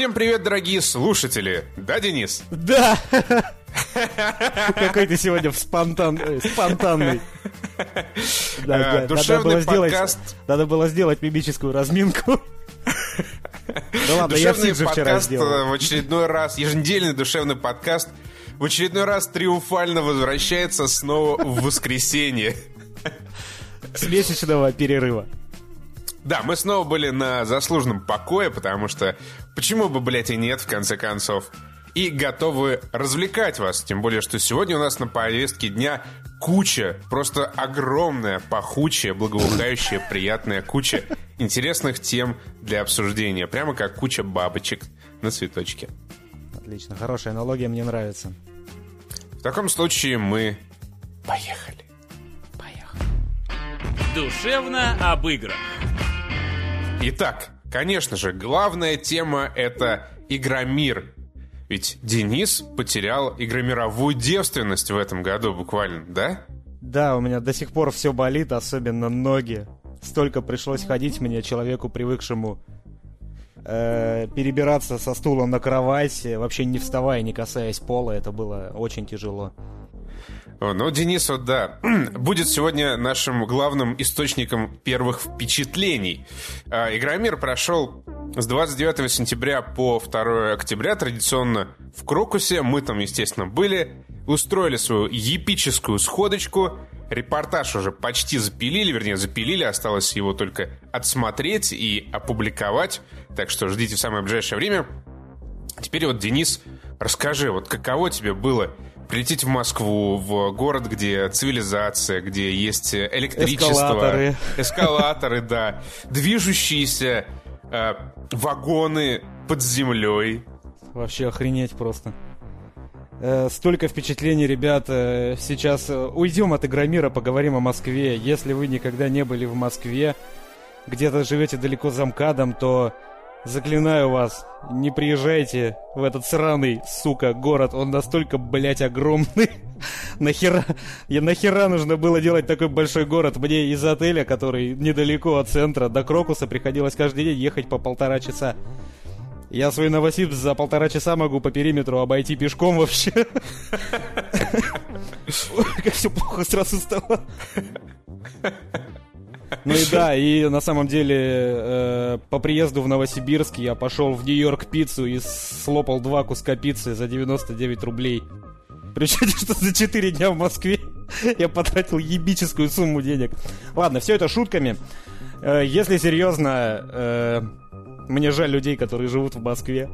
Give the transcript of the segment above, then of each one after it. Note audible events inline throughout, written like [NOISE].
Всем привет, дорогие слушатели! Да, Денис? Да! [LAUGHS] Какой ты сегодня. Э, спонтанный. Да, Э, да, Душевный надо было сделать- подкаст. Надо было сделать мимическую разминку. Да ладно, я Душевный вчера подкаст сделал. э, в очередной раз, еженедельный душевный подкаст в очередной раз триумфально возвращается снова в воскресенье. С месячного перерыва. Да, мы снова были на заслуженном покое, потому что почему бы, блядь, и нет, в конце концов. И готовы развлекать вас. Тем более, что сегодня у нас на повестке дня куча, просто огромная, пахучая, благоухающая, приятная куча интересных тем для обсуждения. Прямо как куча бабочек на цветочке. Отлично, хорошая аналогия, мне нравится. В таком случае мы поехали. Поехали. Душевно об играх. Итак, конечно же, главная тема — это Игромир. Ведь Денис потерял игромировую девственность в этом году буквально, да? Да, у меня до сих пор все болит, особенно ноги. Столько пришлось ходить мне, человеку, привыкшему э, перебираться со стула на кровать, вообще не вставая, не касаясь пола. Это было очень тяжело. Ну, Денис, вот да, [CLEARS THROAT] будет сегодня нашим главным источником первых впечатлений. А, Игромир прошел с 29 сентября по 2 октября, традиционно в Крокусе. Мы там, естественно, были, устроили свою епическую сходочку. Репортаж уже почти запилили, вернее, запилили, осталось его только отсмотреть и опубликовать. Так что ждите в самое ближайшее время. Теперь вот, Денис, расскажи, вот каково тебе было прилететь в Москву, в город, где цивилизация, где есть электричество, Эскалаторы. эскалаторы, [LAUGHS] да, движущиеся э, вагоны под землей. Вообще охренеть просто. Э, столько впечатлений, ребята. Сейчас э, уйдем от Игромира, поговорим о Москве. Если вы никогда не были в Москве, где-то живете далеко за МКАДом, то заклинаю вас, не приезжайте в этот сраный, сука, город. Он настолько, блядь, огромный. [LAUGHS] нахера, я нахера нужно было делать такой большой город? Мне из отеля, который недалеко от центра, до Крокуса приходилось каждый день ехать по полтора часа. Я свой Новосиб за полтора часа могу по периметру обойти пешком вообще. [LAUGHS] Как все плохо сразу стало. Ну и да, и на самом деле э, по приезду в Новосибирск я пошел в Нью-Йорк пиццу и слопал два куска пиццы за 99 рублей. Причем, [LAUGHS] что за 4 дня в Москве я потратил ебическую сумму денег. Ладно, все это шутками. Э, Если серьезно, э, мне жаль людей, которые живут в Москве.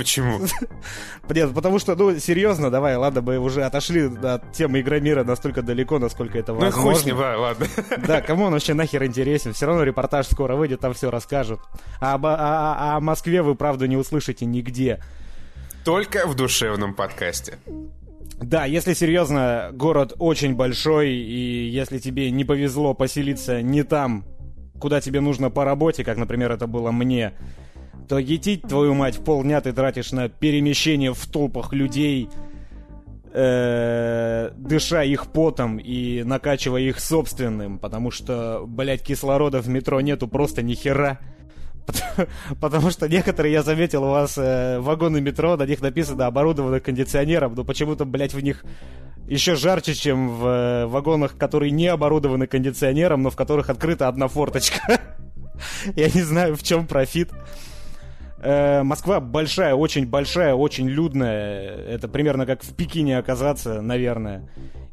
Почему? [LAUGHS] Нет, потому что, ну, серьезно, давай, ладно, мы уже отошли от темы Игромира настолько далеко, насколько это Ну хуй с возможно. ним, да, ладно. [LAUGHS] Да, кому он вообще нахер интересен? Все равно репортаж скоро выйдет, там все расскажут. А, об- а- а- о Москве вы, правда, не услышите нигде. Только в душевном подкасте. Да, если серьезно, город очень большой, и если тебе не повезло поселиться не там, куда тебе нужно по работе, как, например, это было мне, то етить, твою мать, полдня ты тратишь на перемещение в толпах людей, э, дыша их потом и накачивая их собственным, потому что, блядь, кислорода в метро нету просто ни хера. [LAUGHS] Потому- что некоторые, я заметил, у вас э, вагоны метро, на них написано оборудованы кондиционером, но почему-то, блядь, в них еще жарче, чем в э, вагонах, которые не оборудованы кондиционером, но в которых открыта одна форточка. [LAUGHS] Я не знаю, в чем профит. Э, Москва большая, очень большая, очень людная. Это примерно как в Пекине оказаться, наверное.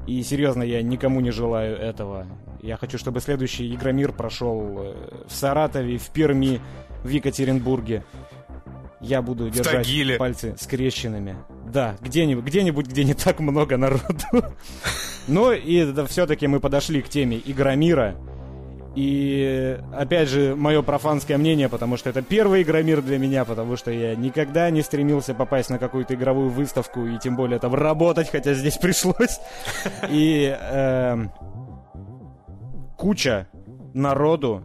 И серьезно, я никому не желаю этого. Я хочу, чтобы следующий Игромир прошел э, в Саратове, в Перми, в Екатеринбурге. Я буду держать Тагиле. пальцы скрещенными. Да, где-нибудь, где-нибудь, где не так много народу. [LAUGHS] Ну и все-таки мы подошли к теме Игромира. И опять же, мое профанское мнение, потому что это первый игромир для меня, потому что я никогда не стремился попасть на какую-то игровую выставку и тем более там работать, хотя здесь [LAUGHS] пришлось. И эм, куча народу,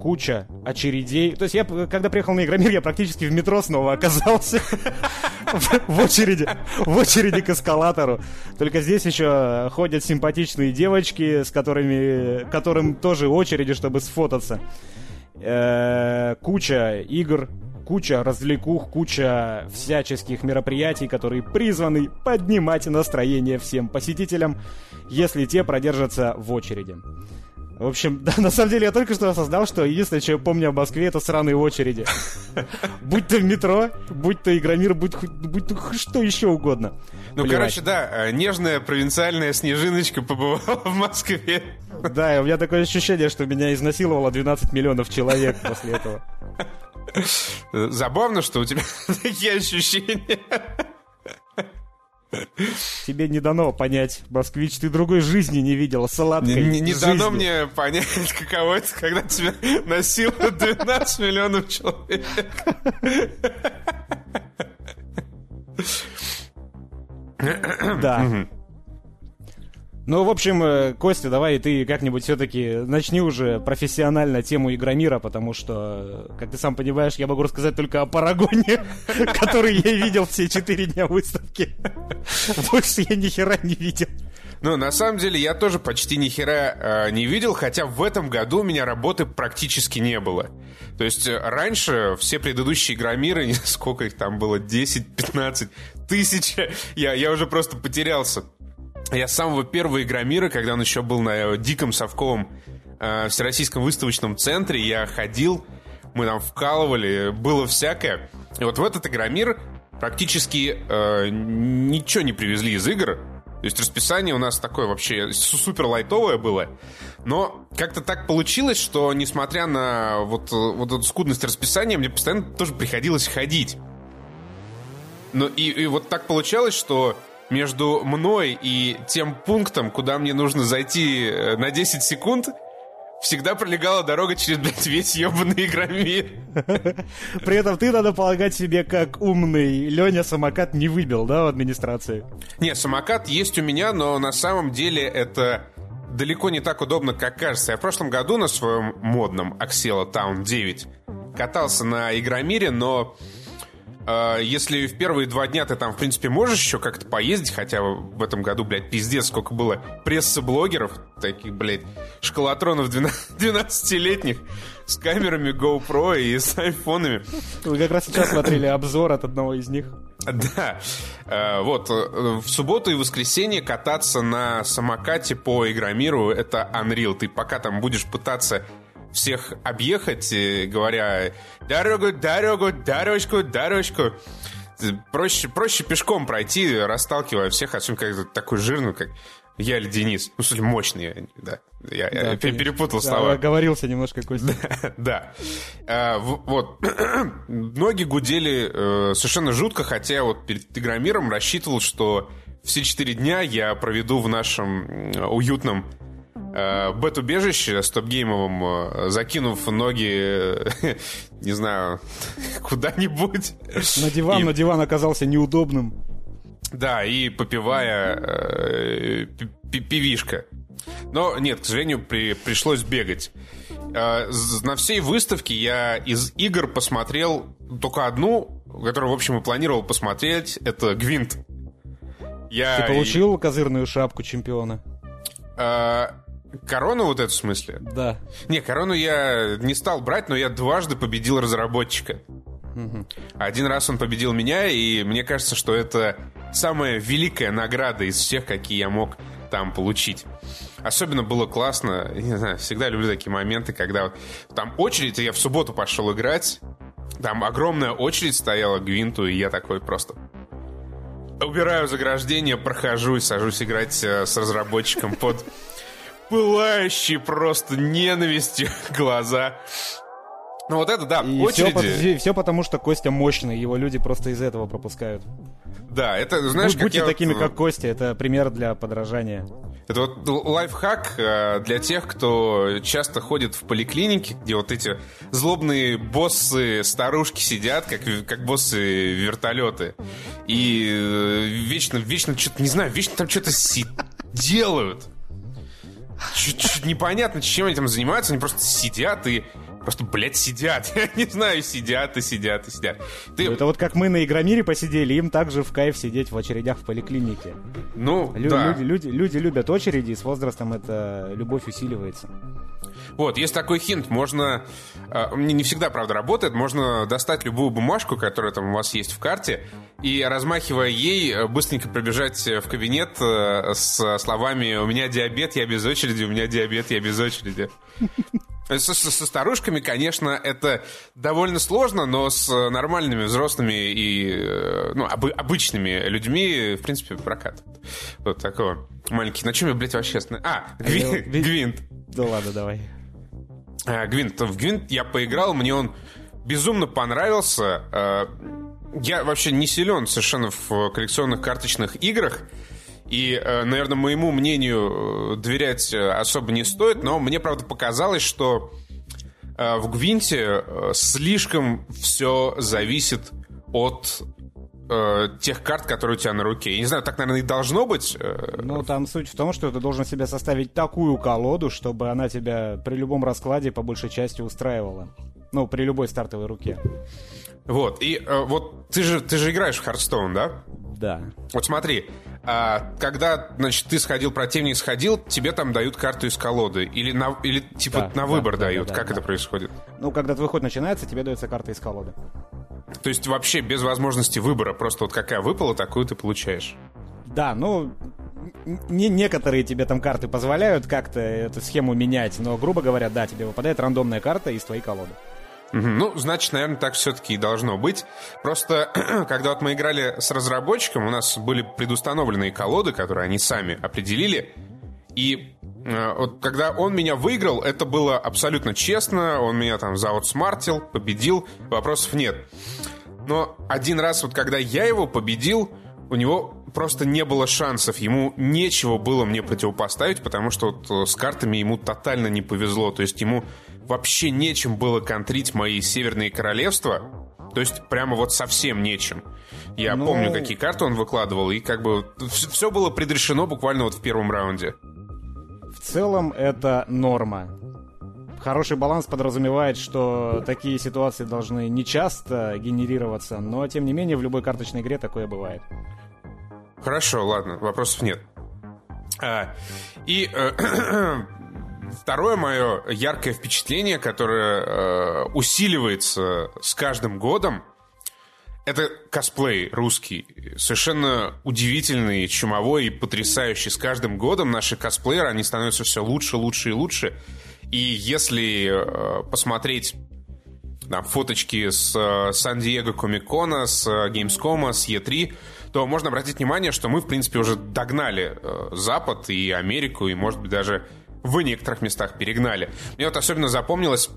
куча очередей. То есть я, когда приехал на Игромир, я практически в метро снова [LAUGHS] оказался. В в очереди, в очереди к эскалатору. Только здесь еще ходят симпатичные девочки, с которыми, которым тоже очереди, чтобы сфотаться. Э, Куча игр, куча развлекух, куча всяческих мероприятий, которые призваны поднимать настроение всем посетителям, если те продержатся в очереди. В общем, [LAUGHS] да, на самом деле я только что осознал, что единственное, что я помню о Москве, это сраные очереди. [LAUGHS] Будь то в метро, будь то Игромир, будь, будь то что еще угодно. Ну, короче, да, э, нежная провинциальная снежиночка побывала в Москве. Да, и у меня такое ощущение, что меня изнасиловало 12 миллионов человек после этого. Забавно, что у тебя [LAUGHS] такие ощущения. Тебе не дано понять, москвич, ты другой жизни не видел, сладкой Не, не дано мне понять, [LAUGHS] каково это, когда тебя насилуют 12 миллионов человек. Да. Ну, в общем, э, Костя, давай ты как-нибудь все-таки начни уже профессионально тему Игромира, потому что, как ты сам понимаешь, я могу рассказать только о Парагоне, [LAUGHS] который я видел все четыре дня выставки. [LAUGHS] Больше я ни хера не видел. Ну, на самом деле, я тоже почти ни хера э, не видел, хотя в этом году у меня работы практически не было. То есть э, раньше все предыдущие игромиры, [LAUGHS] сколько их там было, 10-15 тысяч, я, я уже просто потерялся. Я с самого первого Игромира, когда он еще был на диком совковом э, всероссийском выставочном центре, я ходил, мы там вкалывали, было всякое. И вот в этот Игромир практически э, ничего не привезли из игр. То есть расписание у нас такое вообще супер лайтовое было. Но как-то так получилось, что несмотря на вот, вот эту скудность расписания, мне постоянно тоже приходилось ходить. Но и, и вот так получалось, что между мной и тем пунктом, куда мне нужно зайти э, на 10 секунд, всегда пролегала дорога через, блядь, весь ебаный игромир. [LAUGHS] При этом ты, надо полагать себе, как умный Леня самокат не выбил, да, в администрации? Нет, самокат есть у меня, но на самом деле это далеко не так удобно, как кажется. Я в прошлом году на своем модном Axela Town 9 катался на Игромире, но если в первые два дня ты там, в принципе, можешь еще как-то поездить, хотя в этом году, блядь, пиздец, сколько было прессы-блогеров, таких, блядь, школотронов 12-летних [LAUGHS] с камерами GoPro и с айфонами. Вы как раз сейчас смотрели обзор от одного из них. Да. А, вот, э, в субботу и воскресенье кататься на самокате по Игромиру — это Unreal. Ты пока там будешь пытаться всех объехать, э, говоря «дорогу, дорогу, дорожку, дорожку». Проще, проще пешком пройти, расталкивая всех, особенно как такой жирный, как я или Денис. Ну, в мощный, да. Я, да, я перепутал слова. Оговорился немножко, Костя. да. [LAUGHS] А, вот. [CLEARS THROAT] Ноги гудели э, совершенно жутко, хотя вот перед Игромиром рассчитывал, что все четыре дня я проведу в нашем уютном э, бет-убежище с топ-геймовым, э, закинув ноги, [LAUGHS] не знаю, [LAUGHS] куда-нибудь. На диван, и... но диван оказался неудобным. Да, и попивая э, пивишка. Но нет, к сожалению, при, пришлось бегать. Э, на всей выставке я из игр посмотрел только одну, которую, в общем, и планировал посмотреть. Это Гвинт. Я... Ты получил козырную шапку чемпиона? Э, Корону вот эту в смысле? Да. Не, корону я не стал брать, но я дважды победил разработчика. Угу. Один раз он победил меня, и мне кажется, что это самая великая награда из всех, какие я мог там получить. Особенно было классно, не знаю, всегда люблю такие моменты, когда там очередь, и я в субботу пошел играть, там огромная очередь стояла к Гвинту, и я такой просто убираю заграждение, прохожу и сажусь играть э, с разработчиком под пылающие просто ненавистью [LAUGHS] глаза. Ну вот это, да, и очереди... Все, все потому, что Костя мощный, его люди просто из этого пропускают. Да, это, знаешь, Будь, Будьте такими, вот... как Костя, это пример для подражания. Это вот лайфхак э, для тех, кто часто ходит в поликлинике, где вот эти злобные боссы, старушки сидят, как, как боссы вертолеты. И э, вечно, вечно что-то, не знаю, вечно там что-то си- делают. Чуть-чуть непонятно, чем они там занимаются. Они просто сидят и просто, блядь, сидят. [LAUGHS] Я не знаю, сидят и сидят и сидят. Ты... Это вот как мы на Игромире посидели, им также в кайф сидеть в очередях в поликлинике. Ну, Лю- да. люди, люди, люди любят очереди, и с возрастом эта любовь усиливается. Вот, есть такой хинт, можно, э, не всегда, правда, работает, можно достать любую бумажку, которая там у вас есть в карте, и, размахивая ей, быстренько пробежать в кабинет э, с словами «У меня диабет, я без очереди, у меня диабет, я без очереди». Со, со старушками, конечно, это довольно сложно, но с нормальными взрослыми и ну, об, обычными людьми, в принципе, прокат. Вот такого. Маленький. На чем я, блядь, вообще... А, гвинт. гвинт. Да ладно, давай. А, гвинт. В Гвинт я поиграл, мне он безумно понравился. Я вообще не силен совершенно в коллекционных карточных играх. И, наверное, моему мнению доверять особо не стоит, но мне, правда, показалось, что в Гвинте слишком все зависит от тех карт, которые у тебя на руке. Я не знаю, так, наверное, и должно быть. Ну, там суть в том, что ты должен себе составить такую колоду, чтобы она тебя при любом раскладе по большей части устраивала. Ну, при любой стартовой руке. Вот, и э, вот ты же, ты же играешь в Хардстоун, да? Да. Вот смотри, а, когда, значит, ты сходил, противник сходил, тебе там дают карту из колоды. Или, на, или типа Да, на выбор да, дают. да, как это происходит? Ну, когда твой ход начинается, тебе дается карта из колоды. То есть вообще без возможности выбора, просто вот какая выпала, такую ты получаешь. Да, ну, не некоторые тебе там карты позволяют как-то эту схему менять, но, грубо говоря, да, тебе выпадает рандомная карта из твоей колоды. Ну, значит, наверное, так все-таки и должно быть. Просто, [CLEARS THROAT] когда вот мы играли с разработчиком, у нас были предустановленные колоды, которые они сами определили. И э, вот когда он меня выиграл, это было абсолютно честно. Он меня там заутсмартил, победил, вопросов нет. Но один раз, вот когда я его победил, у него просто не было шансов. Ему нечего было мне противопоставить, потому что вот э, с картами ему тотально не повезло. То есть ему вообще нечем было контрить мои северные королевства. То есть прямо вот совсем нечем. Я Ну- помню, какие карты он выкладывал, и как бы все было предрешено буквально вот в первом раунде. В целом это норма. Хороший баланс подразумевает, что такие ситуации должны не часто генерироваться, но тем не менее в любой карточной игре такое бывает. Хорошо, ладно, вопросов нет. А, и э, [CLEARS THROAT] второе мое яркое впечатление, которое э, усиливается с каждым годом, это косплей русский. Совершенно удивительный, чумовой и потрясающий. С каждым годом наши косплееры, они становятся все лучше, лучше и лучше. И если э, посмотреть там, фоточки с э, Сан-Диего Комикона, с э, Gamescom, с E3, то можно обратить внимание, что мы, в принципе, уже догнали э, Запад и Америку, и, может быть, даже в некоторых местах перегнали. Мне вот особенно запомнилось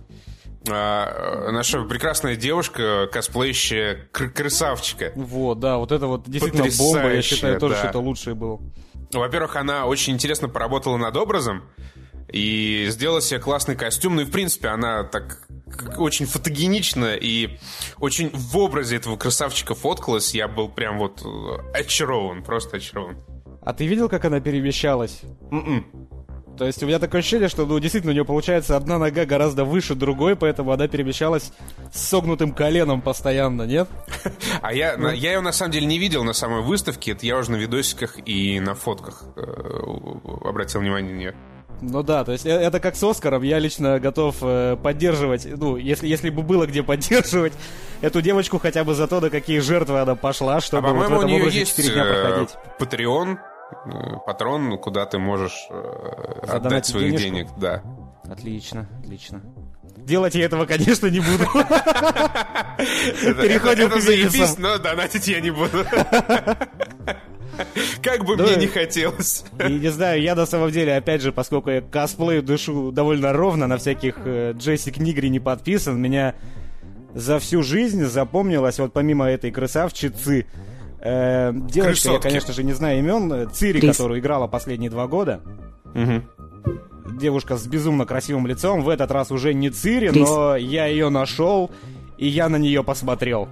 э, наша прекрасная девушка, косплеящая кр- красавчика. Вот, да, вот это вот действительно бомба, я считаю, Потрясающая, тоже да. что-то лучшее было. Во-первых, она очень интересно поработала над образом и сделала себе классный костюм. Ну и, в принципе, она так очень фотогенично и очень в образе этого красавчика фоткалась. Я был прям вот э, очарован, просто очарован. А ты видел, как она перемещалась? М-м. То есть у меня такое ощущение, что ну, действительно у нее получается одна нога гораздо выше другой, поэтому она перемещалась с согнутым коленом постоянно, нет? [LAUGHS] А я, на- я ее на самом деле не видел на самой выставке. Это я уже на видосиках и на фотках э, обратил внимание на нее. Ну да, то есть э- это как с Оскаром, я лично готов э, поддерживать, ну, если, если бы было где поддерживать эту девочку хотя бы за то, до какие жертвы она пошла, А чтобы вот в этом нее образе есть 4 дня э, проходить. Э, патрон, куда ты можешь э, отдать Задонатить своих денежку? денег. Да. Отлично, отлично. Делать я этого, конечно, не буду. [LAUGHS] Переходим к Венесам. но донатить я не буду. [LAUGHS] Как бы мне не хотелось. Не знаю, я на самом деле, опять же, поскольку я косплею дышу довольно ровно, на всяких э, Джессик Нигри не подписан, меня за всю жизнь запомнилось, вот помимо этой красавчицы, э, девочка, я, конечно же, не знаю имен, э, Цири, Крис. которую играла последние два года. Девушка с безумно красивым лицом, в этот раз уже не Цири, Крис. но я ее нашел, и я на нее посмотрел.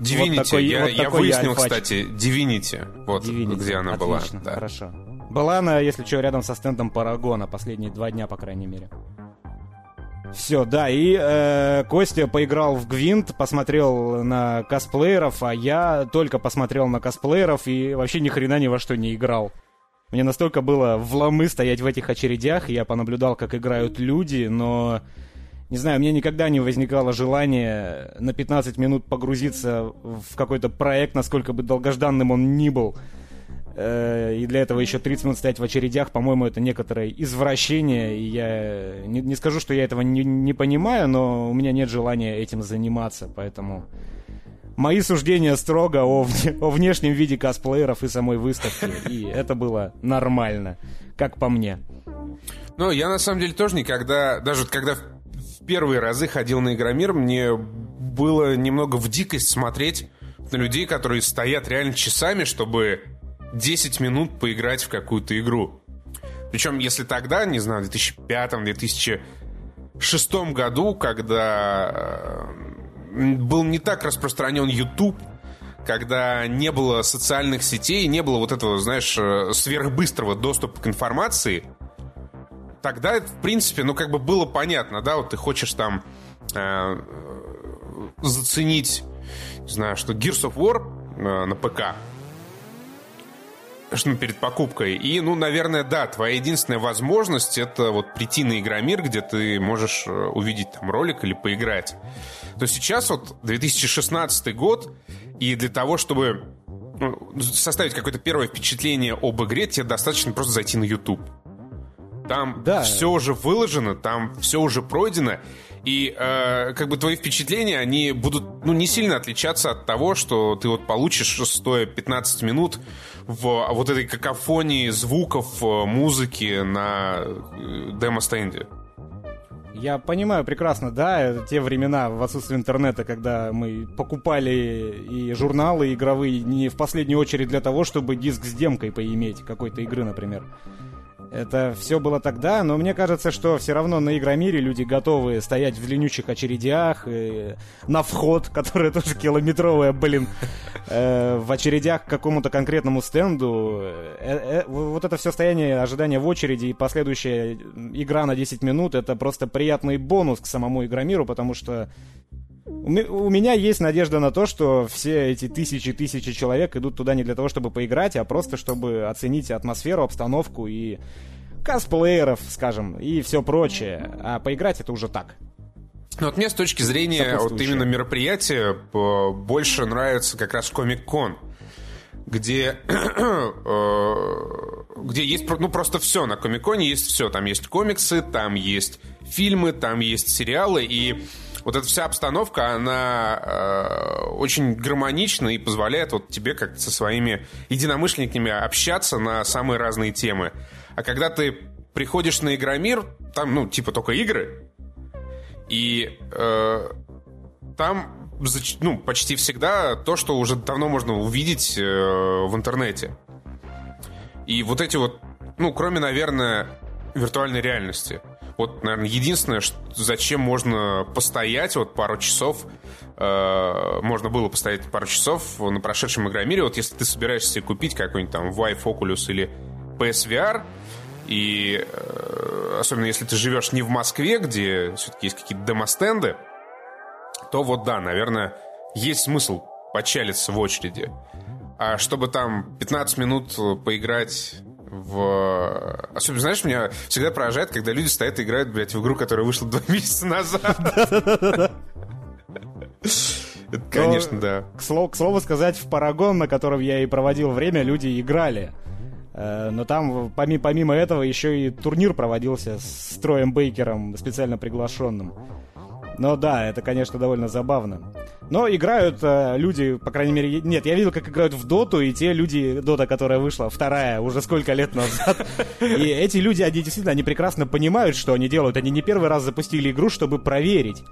Divinity. такой- я, вот я я выяснил, альфач. кстати, Divinity. Вот Divinity. где она Отлично, была. Да. хорошо. Была она, если что, рядом со стендом Парагона последние два дня, по крайней мере. Все, да, и э, Костя поиграл в Гвинт, посмотрел на косплееров, а я только посмотрел на косплееров и вообще ни хрена ни во что не играл. Мне настолько было вломы стоять в этих очередях, я понаблюдал, как играют люди, но... Не знаю, мне никогда не возникало желания на 15 минут погрузиться в какой-то проект, насколько бы долгожданным он ни был. Э, и для этого еще 30 минут стоять в очередях, по-моему, это некоторое извращение, и я не, не скажу, что я этого не, не понимаю, но у меня нет желания этим заниматься, поэтому мои суждения строго о, о внешнем виде косплееров и самой выставки, и это было нормально, как по мне. Ну, я на самом деле тоже никогда, даже когда первые разы ходил на Игромир, мне было немного в дикость смотреть на людей, которые стоят реально часами, чтобы 10 минут поиграть в какую-то игру. Причем, если тогда, не знаю, в 2005-2006 году, когда э, был не так распространен YouTube, когда не было социальных сетей, не было вот этого, знаешь, э, сверхбыстрого доступа к информации, тогда в принципе, ну, как бы было понятно, да, вот ты хочешь там э, заценить, не знаю, что Gears of War э, на ПК, ну, перед покупкой. И, ну, наверное, да, твоя единственная возможность это вот прийти на Игромир, где ты можешь э, увидеть там ролик или поиграть. То сейчас вот 2016 год, и для того, чтобы ну, составить какое-то первое впечатление об игре, тебе достаточно просто зайти на YouTube. Там да. все уже выложено, там все уже пройдено, и э, как бы твои впечатления, они будут ну, не сильно отличаться от того, что ты вот получишь, стоя 15 минут в вот этой какофонии звуков, э, музыки на э, демо-стенде. Я понимаю прекрасно, да, те времена в отсутствии интернета, когда мы покупали и журналы игровые не в последнюю очередь для того, чтобы диск с демкой поиметь какой-то игры, например. Это все было тогда, но мне кажется, что все равно на Игромире люди готовы стоять в длиннющих очередях, и на вход, [LAUGHS] который тоже километровая, блин, э, в очередях к какому-то конкретному стенду. Э, э, вот это все состояние ожидания в очереди и последующая игра на 10 минут, это просто приятный бонус к самому Игромиру, потому что у меня есть надежда на то, что все эти тысячи-тысячи человек идут туда не для того, чтобы поиграть, а просто чтобы оценить атмосферу, обстановку и косплееров, скажем, и все прочее. А поиграть это уже так. Ну вот мне с точки зрения вот именно мероприятия больше нравится как раз Комик-кон, где, [CLEARS THROAT] э, где есть ну, просто все. На Комик-коне есть все. Там есть комиксы, там есть фильмы, там есть сериалы, и вот эта вся обстановка, она э, очень гармонична и позволяет вот тебе как со своими единомышленниками общаться на самые разные темы. А когда ты приходишь на Игромир, там, ну, типа только игры, и э, там ну, почти всегда то, что уже давно можно увидеть э, в интернете. И вот эти вот, ну, кроме, наверное, виртуальной реальности – вот, наверное, единственное, что, зачем можно постоять вот пару часов, э, можно было постоять пару часов на прошедшем Игромире, вот если ты собираешься купить какой-нибудь там Vive Oculus или PSVR, и э, особенно если ты живешь не в Москве, где все-таки есть какие-то демостенды, то вот да, наверное, есть смысл почалиться в очереди. А чтобы там 15 минут поиграть в... Особенно, знаешь, меня всегда поражает, когда люди стоят и играют, блядь, в игру, которая вышла два [LAUGHS] месяца назад. Конечно, да. К слову, к слову сказать, в Парагон, на котором я и проводил время, люди играли. Э, но там, помимо, помимо этого, еще и турнир проводился с Троем Бейкером, специально приглашенным. Но да, это, конечно, довольно забавно. Но играют э, люди, по крайней мере... Нет, я видел, как играют в Доту, и те люди... Дота, которая вышла, вторая, уже сколько лет назад. [LAUGHS] И эти люди, они действительно, они прекрасно понимают, что они делают. Они не первый раз запустили игру, чтобы проверить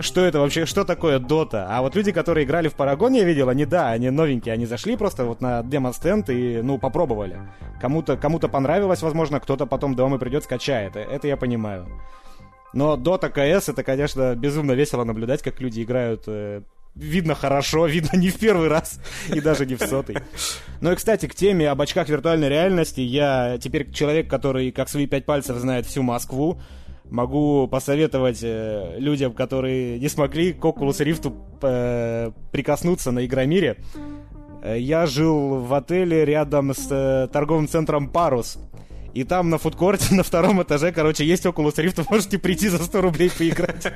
что это вообще, что такое Дота. А вот люди, которые играли в Парагон, я видел, они, да, они новенькие, они зашли просто вот на демо-стенд и, ну, попробовали. Кому-то кому понравилось, возможно, кто-то потом домой придет, скачает. Это я понимаю. Но Dota CS это, конечно, безумно весело наблюдать, как люди играют э, видно хорошо, [LAUGHS] видно не в первый раз и даже не в сотый. Ну и, кстати, к теме об очках виртуальной реальности, я теперь человек, который как свои пять пальцев знает всю Москву, Могу посоветовать э, людям, которые не смогли к Oculus Rift э, прикоснуться на Игромире. Э, я жил в отеле рядом с э, торговым центром Парус. И там на фудкорте [LAUGHS] на втором этаже, короче, есть Oculus Rift, вы [LAUGHS] можете прийти за 100 рублей поиграть.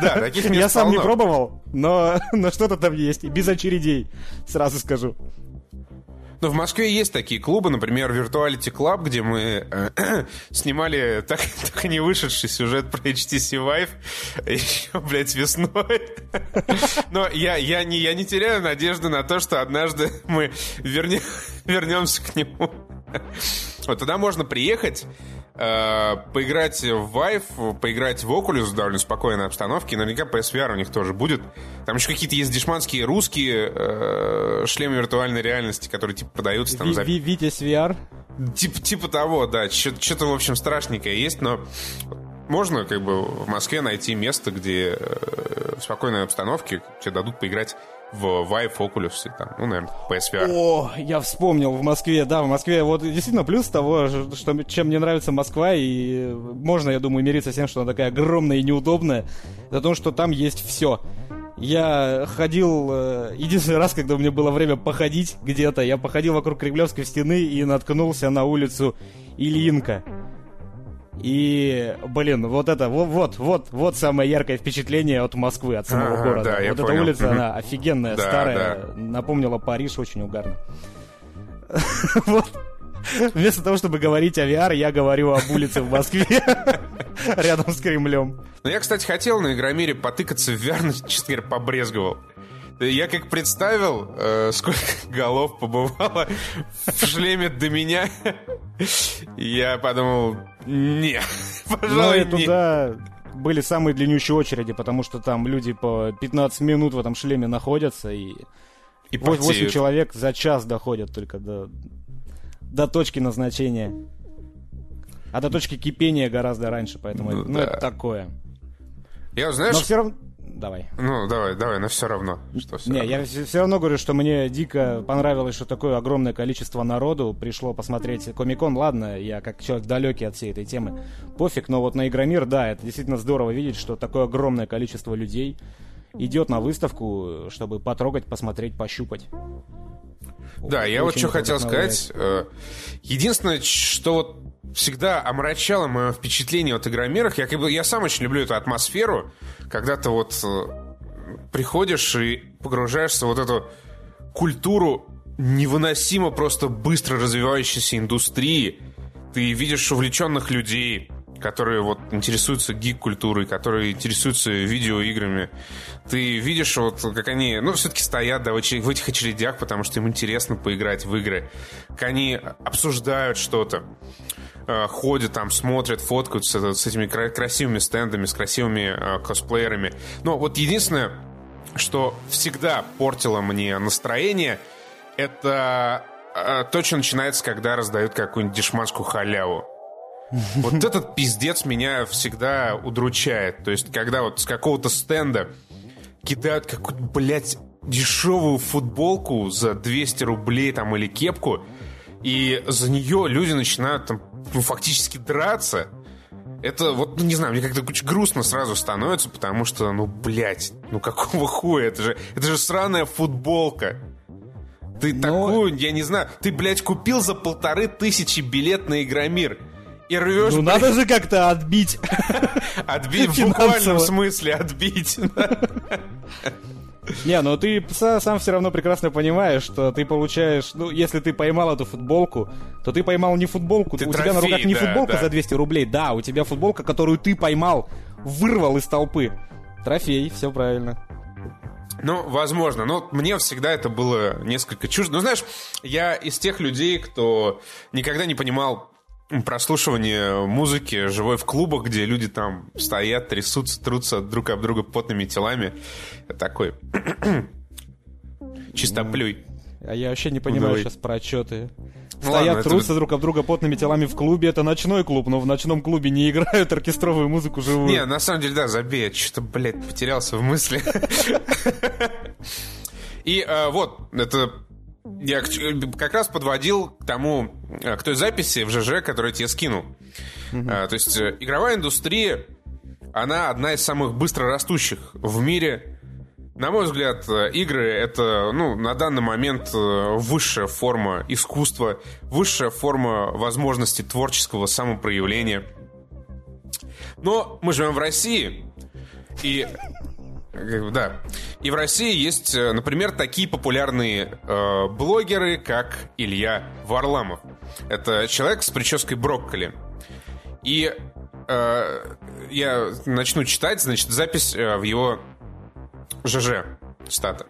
Да, [LAUGHS] таких Я сам не пробовал, но, что-то там есть. И без очередей, сразу скажу. Ну, в Москве есть такие клубы, например, Virtuality Club, где мы э, [CLEARS THROAT] снимали так, так и не вышедший сюжет про HTC Vive еще, блядь, весной. Но я, я, не, я не теряю надежды на то, что однажды мы верне, вернемся к нему. Вот туда можно приехать, э, поиграть в Vive, поиграть в Oculus в довольно спокойной обстановке. Наверняка PSVR у них тоже будет. Там еще какие-то есть дешманские русские э, шлемы виртуальной реальности, которые типа продаются там за Ви- Витязь VR. Типа, типа того, да. Что-то, в общем, страшненькое есть, но можно как бы в Москве найти место, где э, в спокойной обстановке тебе дадут поиграть в Vive, Oculus и там, ну, наверное, PSVR. О, я вспомнил в Москве, да, в Москве. Вот действительно плюс того, что, чем мне нравится Москва, и можно, я думаю, мириться с тем, что она такая огромная и неудобная, это то, что там есть все. Я ходил, э, единственный раз, когда у меня было время походить где-то, я походил вокруг Кремлевской стены и наткнулся на улицу Ильинка. И, блин, вот это, вот, вот, вот, вот самое яркое впечатление от Москвы, от самого Ага, города. да, я вот эта понял. улица, она офигенная, Да, старая, напомнила Париж, очень угарно. [LAUGHS] Вот. Вместо того, чтобы говорить о VR, я говорю об улице в Москве, [LAUGHS] рядом с Кремлем. Но я, кстати, хотел на Игромире потыкаться в VR, но, честно говоря, побрезговал. Я как представил, э, сколько [LAUGHS] голов побывало в шлеме до меня, я подумал, не, Но [LAUGHS] пожалуй, и туда были самые длиннющие очереди, потому что там люди по 15 минут в этом шлеме находятся, и И 8 потеют. человек за час доходят только до, до точки назначения. А до точки кипения гораздо раньше, поэтому Ну ну, да. это такое. Я, знаешь, Но все равно... Давай. ну, давай, давай, но все равно. Что все Не, равно. я все, равно говорю, что мне дико понравилось, что такое огромное количество народу пришло посмотреть Комикон. Ладно, я как человек далекий от всей этой темы, пофиг, но вот на Игромир, да, это действительно здорово видеть, что такое огромное количество людей идет на выставку, чтобы потрогать, посмотреть, пощупать. Да, я вот что хотел сказать. э, Единственное, что вот всегда омрачало мое впечатление от игромерах, я, как бы, я сам очень люблю эту атмосферу, когда ты вот э, приходишь и погружаешься в вот эту культуру невыносимо просто быстро развивающейся индустрии. Ты видишь увлеченных людей, которые вот интересуются гик-культурой, которые интересуются видеоиграми. Ты видишь, вот как они, ну, все-таки стоят да, в, этих очередях, потому что им интересно поиграть в игры. Как они обсуждают что-то, э, ходят там, смотрят, фоткаются с этими кра- красивыми стендами, с красивыми э, косплеерами. Но вот единственное, что всегда портило мне настроение, это э, то, что начинается, когда раздают какую-нибудь дешманскую халяву. Вот этот пиздец меня всегда удручает. То есть, когда вот с какого-то стенда кидают какую-то, блядь, дешевую футболку за 200 рублей там или кепку, и за нее люди начинают там ну, фактически драться. Это вот, ну не знаю, мне как-то очень грустно сразу становится, потому что, ну, блядь, ну какого хуя? Это же, это же сраная футболка. Ты Но- такую, я не знаю, ты, блядь, купил за полторы тысячи билет на Игромир и рвешь, Ну блядь, надо же как-то отбить. [LAUGHS] отбить, в буквальном смысле отбить. Не, но ты са- сам все равно прекрасно понимаешь, что ты получаешь, ну, если ты поймал эту футболку, то ты поймал не футболку, Ты у тебя на трофей, руках не да, футболка да. за 200 рублей, да, у тебя футболка, которую ты поймал, вырвал из толпы. Трофей, все правильно. Ну, возможно. Но мне всегда это было несколько чуждо. Ну, знаешь, я из тех людей, кто никогда не понимал прослушивание музыки живой в клубах, где люди там стоят, трясутся, трутся друг об друга потными телами. Такой... [CLEARS THROAT] Чистоплюй. А я вообще не понимаю давай. сейчас про отчеты. Ну Стоят, ладно, это трутся друг об друга потными телами в клубе. Это ночной клуб, но в ночном клубе не играют [LAUGHS] оркестровую музыку живую. Не, на самом деле, да, забей, я что-то, блядь, потерялся в мысли. [LAUGHS] И э, вот, это я как раз подводил к тому, к той записи в ЖЖ, которую я тебе скинул. Mm-hmm. То есть игровая индустрия, она одна из самых быстро растущих в мире. На мой взгляд, игры — это, ну, на данный момент высшая форма искусства, высшая форма возможности творческого самопроявления. Но мы живем в России, и да. И в России есть, э, например, такие популярные э, блогеры, как Илья Варламов. Это человек с прической брокколи. И э, я начну читать, значит, запись э, в его ЖЖ. Стата.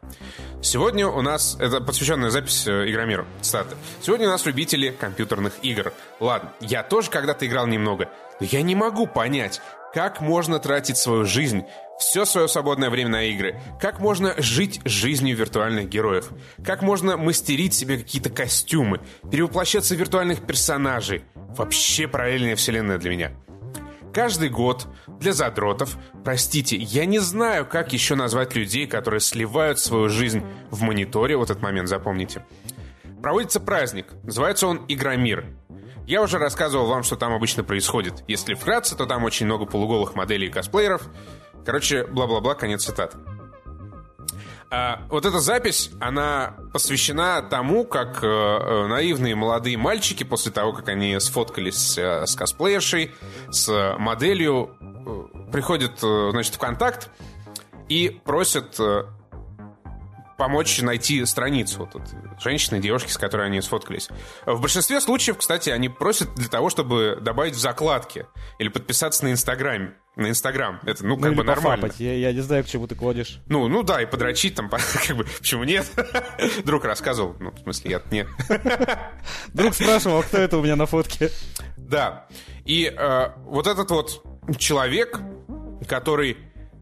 Сегодня у нас... Это посвященная запись э, Игромиру. Стата. Сегодня у нас любители компьютерных игр. Ладно, я тоже когда-то играл немного. Но я не могу понять, как можно тратить свою жизнь все свое свободное время на игры. Как можно жить жизнью виртуальных героев? Как можно мастерить себе какие-то костюмы, перевоплощаться в виртуальных персонажей? Вообще параллельная вселенная для меня. Каждый год для задротов, простите, я не знаю, как еще назвать людей, которые сливают свою жизнь в мониторе, вот этот момент запомните. Проводится праздник, называется он Игромир. Я уже рассказывал вам, что там обычно происходит. Если вкратце, то там очень много полуголых моделей и косплееров, Короче, бла-бла-бла, конец цитат. А, вот эта запись, она посвящена тому, как э, э, наивные молодые мальчики после того, как они сфоткались э, с косплеершей, с моделью, э, приходят, э, значит, в контакт и просят э, помочь найти страницу вот, женщины, девушки, с которой они сфоткались. В большинстве случаев, кстати, они просят для того, чтобы добавить в закладки или подписаться на Инстаграме на Инстаграм. Это, ну, как ну, бы нормально. Пофапать. Я, я не знаю, к чему ты кладешь. Ну, ну да, и подрочить там, [LAUGHS] как бы, почему нет? [LAUGHS] Друг рассказывал, ну, в смысле, я нет. [LAUGHS] Друг спрашивал, а кто это у меня на фотке? Да. И э, вот этот вот человек, который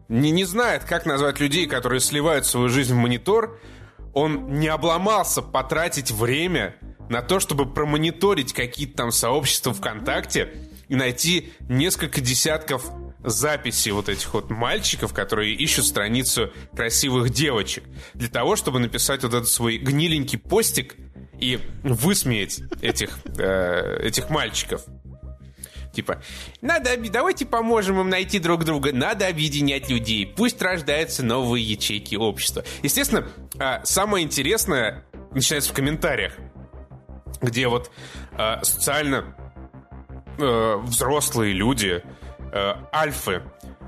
не, не знает, как назвать людей, которые сливают свою жизнь в монитор, он не обломался потратить время на то, чтобы промониторить какие-то там сообщества ВКонтакте и найти несколько десятков записи вот этих вот мальчиков, которые ищут страницу красивых девочек, для того, чтобы написать вот этот свой гниленький постик и высмеять этих, э, этих мальчиков. Типа, надо, давайте поможем им найти друг друга, надо объединять людей, пусть рождаются новые ячейки общества. Естественно, э, самое интересное начинается в комментариях, где вот э, социально э, взрослые люди э, альфы,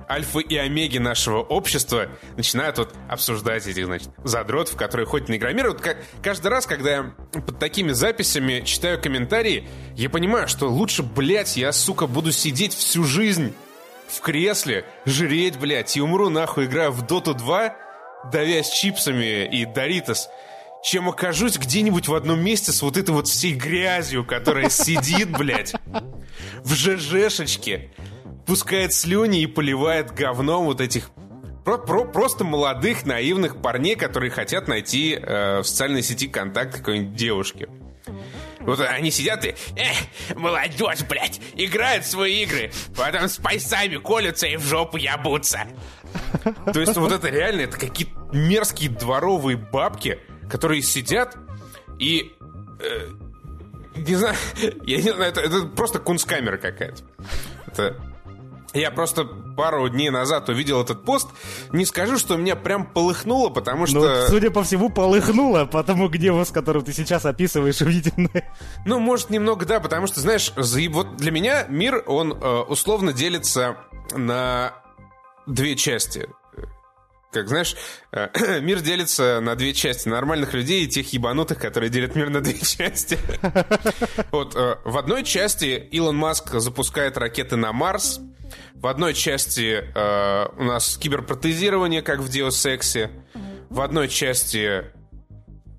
альфы и омеги нашего общества начинают вот обсуждать этих, значит, задротов, которые ходят на игромир. Вот как, каждый раз, когда я под такими записями читаю комментарии, я понимаю, что лучше, блядь, я, сука, буду сидеть всю жизнь в кресле, жреть, блядь, и умру нахуй, играя в Доту 2, давясь чипсами и Доритос, чем окажусь где-нибудь в одном месте с вот этой вот всей грязью, которая сидит, блядь, в ЖЖшечке, пускает слюни и поливает говном вот этих про, про, просто молодых, наивных парней, которые хотят найти э, в социальной сети контакт какой-нибудь девушки. Вот они сидят и, эх, молодежь, блядь, играют в свои игры, потом с пайсами колются и в жопу ябутся. То есть вот это реально, это какие-то мерзкие дворовые бабки, которые сидят и... Э, не знаю, [LAUGHS] я не знаю, это, это просто кунсткамера какая-то. Это я просто пару дней назад увидел этот пост. Не скажу, что меня прям полыхнуло, потому что... Ну, судя по всему, полыхнуло по тому гневу, с которым ты сейчас описываешь увиденное. Ну, может, немного да, потому что, знаешь, вот для меня мир, он э, условно делится на две части. Как знаешь, э, [CLEARS THROAT] мир делится на две части. Нормальных людей и тех ебанутых, которые делят мир на две [LAUGHS] части. Вот э, в одной части Илон Маск запускает ракеты на Марс, в одной части э, у нас киберпротезирование, как в Deus Ex. В одной части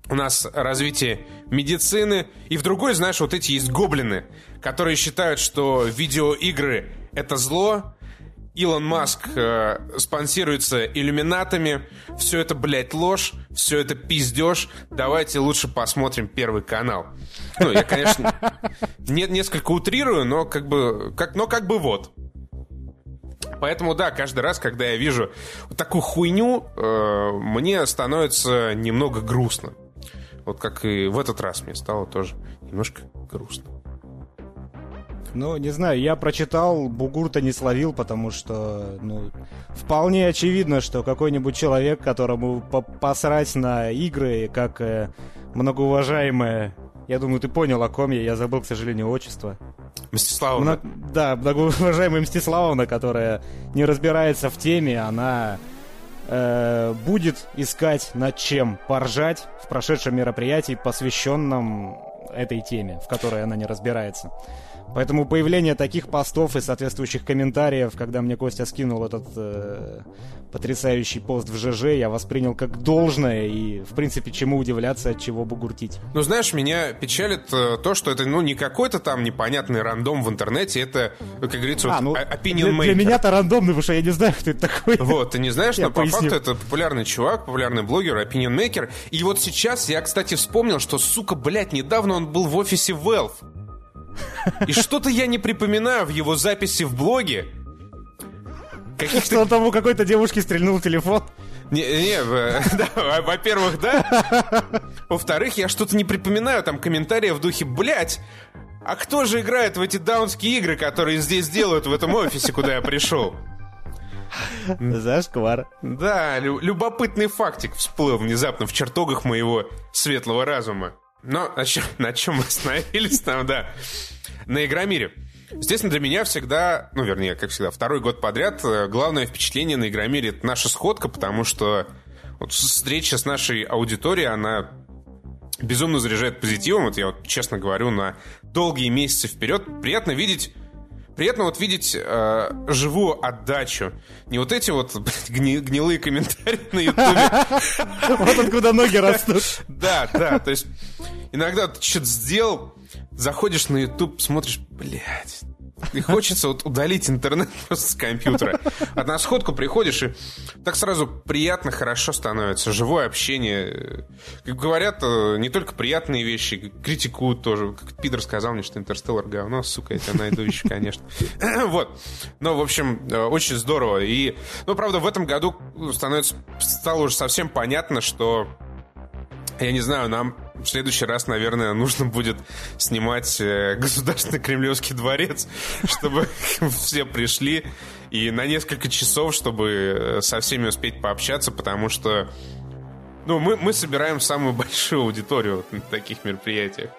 у нас развитие медицины. И в другой, знаешь, вот эти есть гоблины, которые считают, что видеоигры — это зло, Илон Маск э, спонсируется иллюминатами. Все это, блядь, ложь. Все это пиздеж. Давайте лучше посмотрим Первый канал. Ну, я, конечно, не, несколько утрирую, но как бы, как, но как бы вот. Поэтому, да, каждый раз, когда я вижу вот такую хуйню, э, мне становится немного грустно. Вот как и в этот раз мне стало тоже немножко грустно. Ну, не знаю, я прочитал, Бугурта не словил, потому что, ну, вполне очевидно, что какой-нибудь человек, которому по посрать на игры, как э, многоуважаемая, я думаю, ты понял, о ком я, я забыл, к сожалению, отчество. Мстиславовна. Мно- да, многоуважаемая Мстиславовна, которая не разбирается в теме, она э, будет искать над чем поржать в прошедшем мероприятии, посвященном этой теме, в которой она не разбирается. Поэтому появление таких постов и соответствующих комментариев, когда мне Костя скинул этот э, потрясающий пост в ЖЖ, я воспринял как должное и, в принципе, чему удивляться, от чего бугуртить. Ну, знаешь, меня печалит э, то, что это, ну, не какой-то там непонятный рандом в интернете, это, как говорится, вот, ну, opinion для, для maker. меня-то рандомный, потому что я не знаю, кто это такой. Вот, ты не знаешь, [LAUGHS] но по факту это популярный чувак, популярный блогер, opinion maker. И вот сейчас я, кстати, вспомнил, что, сука, блядь, недавно он был в офисе Valve. И что-то я не припоминаю в его записи в блоге. Каких-то Что он тому какой-то девушке стрельнул телефон. Не, не, [LAUGHS] да, во- во-первых, да. Во-вторых, я что-то не припоминаю там комментария в духе, блядь, а кто же играет в эти даунские игры, которые здесь делают в этом офисе, куда я пришел? Зашквар. Да, лю- любопытный фактик всплыл внезапно в чертогах моего светлого разума. Но на чем, на чем мы остановились там, да. На Игромире. Естественно, для меня всегда, ну, вернее, как всегда, второй год подряд э, главное впечатление на Игромире — это наша сходка, потому что вот встреча с нашей аудиторией, она безумно заряжает позитивом. Вот я вот честно говорю, на долгие месяцы вперед приятно видеть Приятно вот видеть э, живую отдачу. Не вот эти вот [LAUGHS] гни- гнилые комментарии на Ютубе. [LAUGHS] Вот откуда ноги растут. [LAUGHS] Да, да, то есть иногда ты что-то сделал, заходишь на YouTube, смотришь, блядь, и хочется вот удалить интернет [LAUGHS] просто с компьютера. А на сходку приходишь, и так сразу приятно, хорошо становится. Живое общение. Как говорят, э, не только приятные вещи, критикуют тоже. Как Питер сказал мне, что Интерстеллар говно, сука, я тебя найду еще, конечно. [LAUGHS] Вот. Ну, в общем, э, очень здорово. И, ну, правда, в этом году становится, стало уже совсем понятно, что я не знаю, нам в следующий раз, наверное, нужно будет снимать э, Государственный Кремлевский дворец, [LAUGHS] чтобы все пришли и на несколько часов, чтобы э, со всеми успеть пообщаться, потому что ну, мы, мы собираем самую большую аудиторию на таких мероприятиях.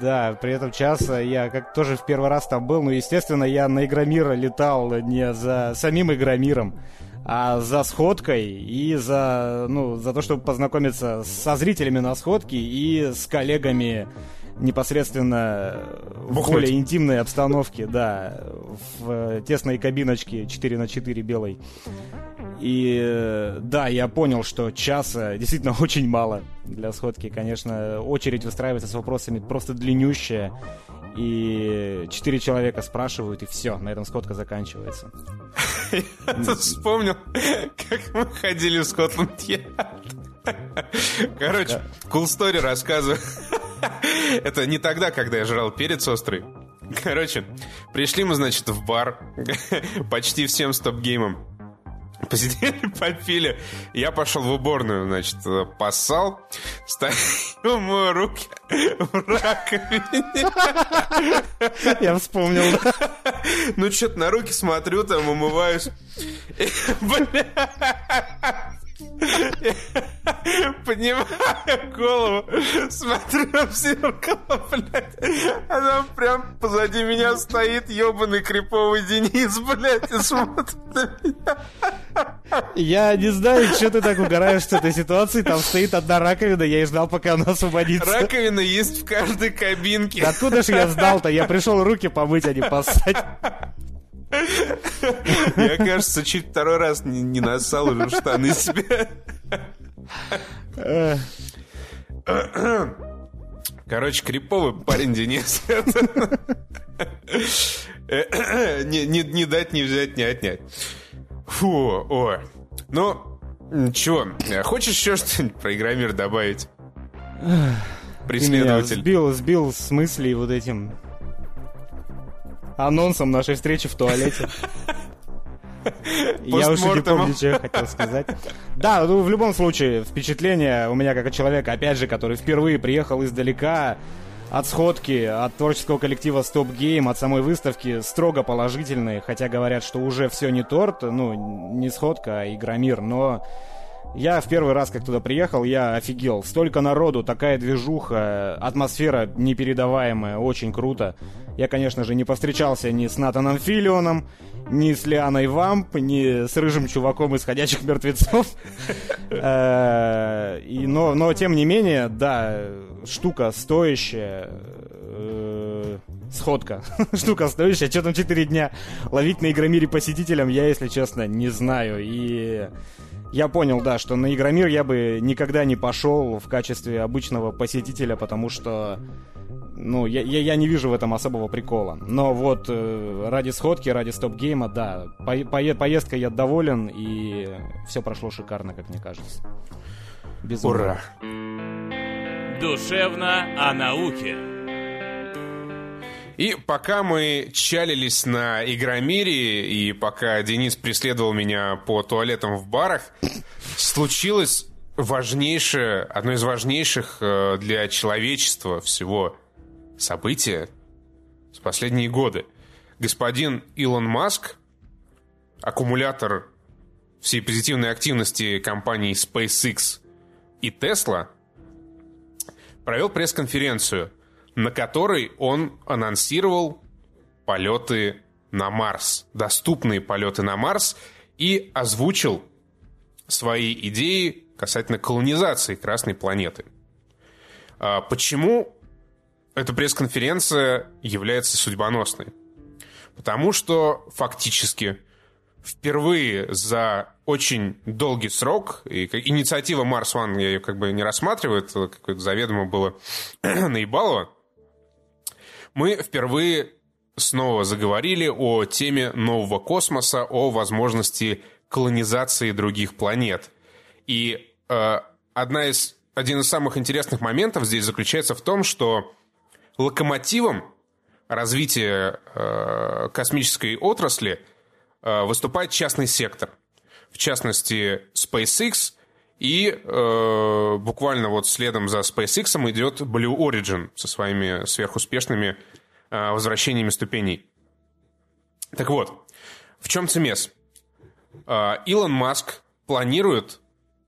Да, при этом час я как тоже в первый раз там был, но, естественно, я на Игромира летал не за самим Игромиром, а за сходкой и за, ну, за то, чтобы познакомиться со зрителями на сходке и с коллегами непосредственно в Бухнуть. более интимной обстановке, да, в тесной кабиночке 4 на 4 белой. И да, я понял, что часа действительно [LAUGHS] очень мало для сходки. Конечно, очередь выстраивается с вопросами просто длиннющая. И четыре человека спрашивают, и все, на этом сходка заканчивается. [LAUGHS] Я тут вспомнил, как мы ходили в Скотланд-Ярд. Короче, cool story рассказываю. Это не тогда, когда я жрал перец острый. Короче, пришли мы, значит, в бар [LAUGHS] почти всем стоп-геймом. [LAUGHS] Посидели, попили. Я пошел в уборную, значит, э, поссал. Стою, мою руки в раковине. Я вспомнил. Ну, что-то на руки смотрю, там умываюсь. [LAUGHS] Бля. Поднимаю голову, смотрю в зеркало, блядь. А там прям позади меня стоит ебаный криповый Денис, блядь, и смотрит на меня. Я не знаю, что ты так угораешь с этой ситуации. Там стоит одна раковина, я и ждал, пока она освободится. Раковина есть в каждой кабинке. Да Откуда ж я знал-то? Я пришел руки помыть, а не поссать. Я, кажется, чуть второй раз не, не нассал уже штаны себе. Короче, криповый парень Денис. Не, не, не дать, не взять, не отнять. Фу, о. Ну, чего, хочешь еще что-нибудь про Игромир добавить? Ты меня Преследователь. сбил, сбил с мыслей вот этим анонсом нашей встречи в туалете. Я уже не помню, что я хотел сказать. Да, ну в любом случае, впечатление у меня как у человека, опять же, который впервые приехал издалека, от сходки, от творческого коллектива Stop Game, от самой выставки строго положительные, хотя говорят, что уже все не торт, ну, не сходка, а Игромир, но я в первый раз, как туда приехал, я офигел. Столько народу, такая движуха, атмосфера непередаваемая, очень круто. Я, конечно же, не повстречался ни с Натаном Филионом, ни с Лианой Вамп, ни с рыжим чуваком из «Ходячих мертвецов». [LAUGHS] Э, но, тем не менее, да, штука стоящая, э, сходка. [LAUGHS] Штука стоящая, что там 4 дня ловить на Игромире посетителям, я, если честно, не знаю. И я понял, да, что на Игромир я бы никогда не пошел в качестве обычного посетителя, потому что, ну, я, я, я не вижу в этом особого прикола. Но вот э, ради сходки, ради стоп-гейма, да, по, по, поездкой я доволен, и все прошло шикарно, как мне кажется. Безумно. Ура! Душевно о науке. И пока мы чалились на Игромире, и пока Денис преследовал меня по туалетам в барах, случилось важнейшее, одно из важнейших э, для человечества всего события с последние годы. Господин Илон Маск, аккумулятор всей позитивной активности компаний SpaceX и Tesla, провел пресс-конференцию – на которой он анонсировал полеты на Марс, доступные полеты на Марс, и озвучил свои идеи касательно колонизации Красной планеты. А почему эта пресс-конференция является судьбоносной? Потому что фактически впервые за очень долгий срок, и инициатива Марс One, я ее как бы не рассматриваю, это какое-то заведомо было [CLEARS THROAT] наебалово, мы впервые снова заговорили о теме нового космоса, о возможности колонизации других планет. И э, одна из, один из самых интересных моментов здесь заключается в том, что локомотивом развития э, космической отрасли э, выступает частный сектор. В частности, SpaceX и э, буквально вот следом за SpaceX идет Blue Origin со своими сверхуспешными э, возвращениями ступеней. Так вот, в чем цемес? Э, Илон Маск планирует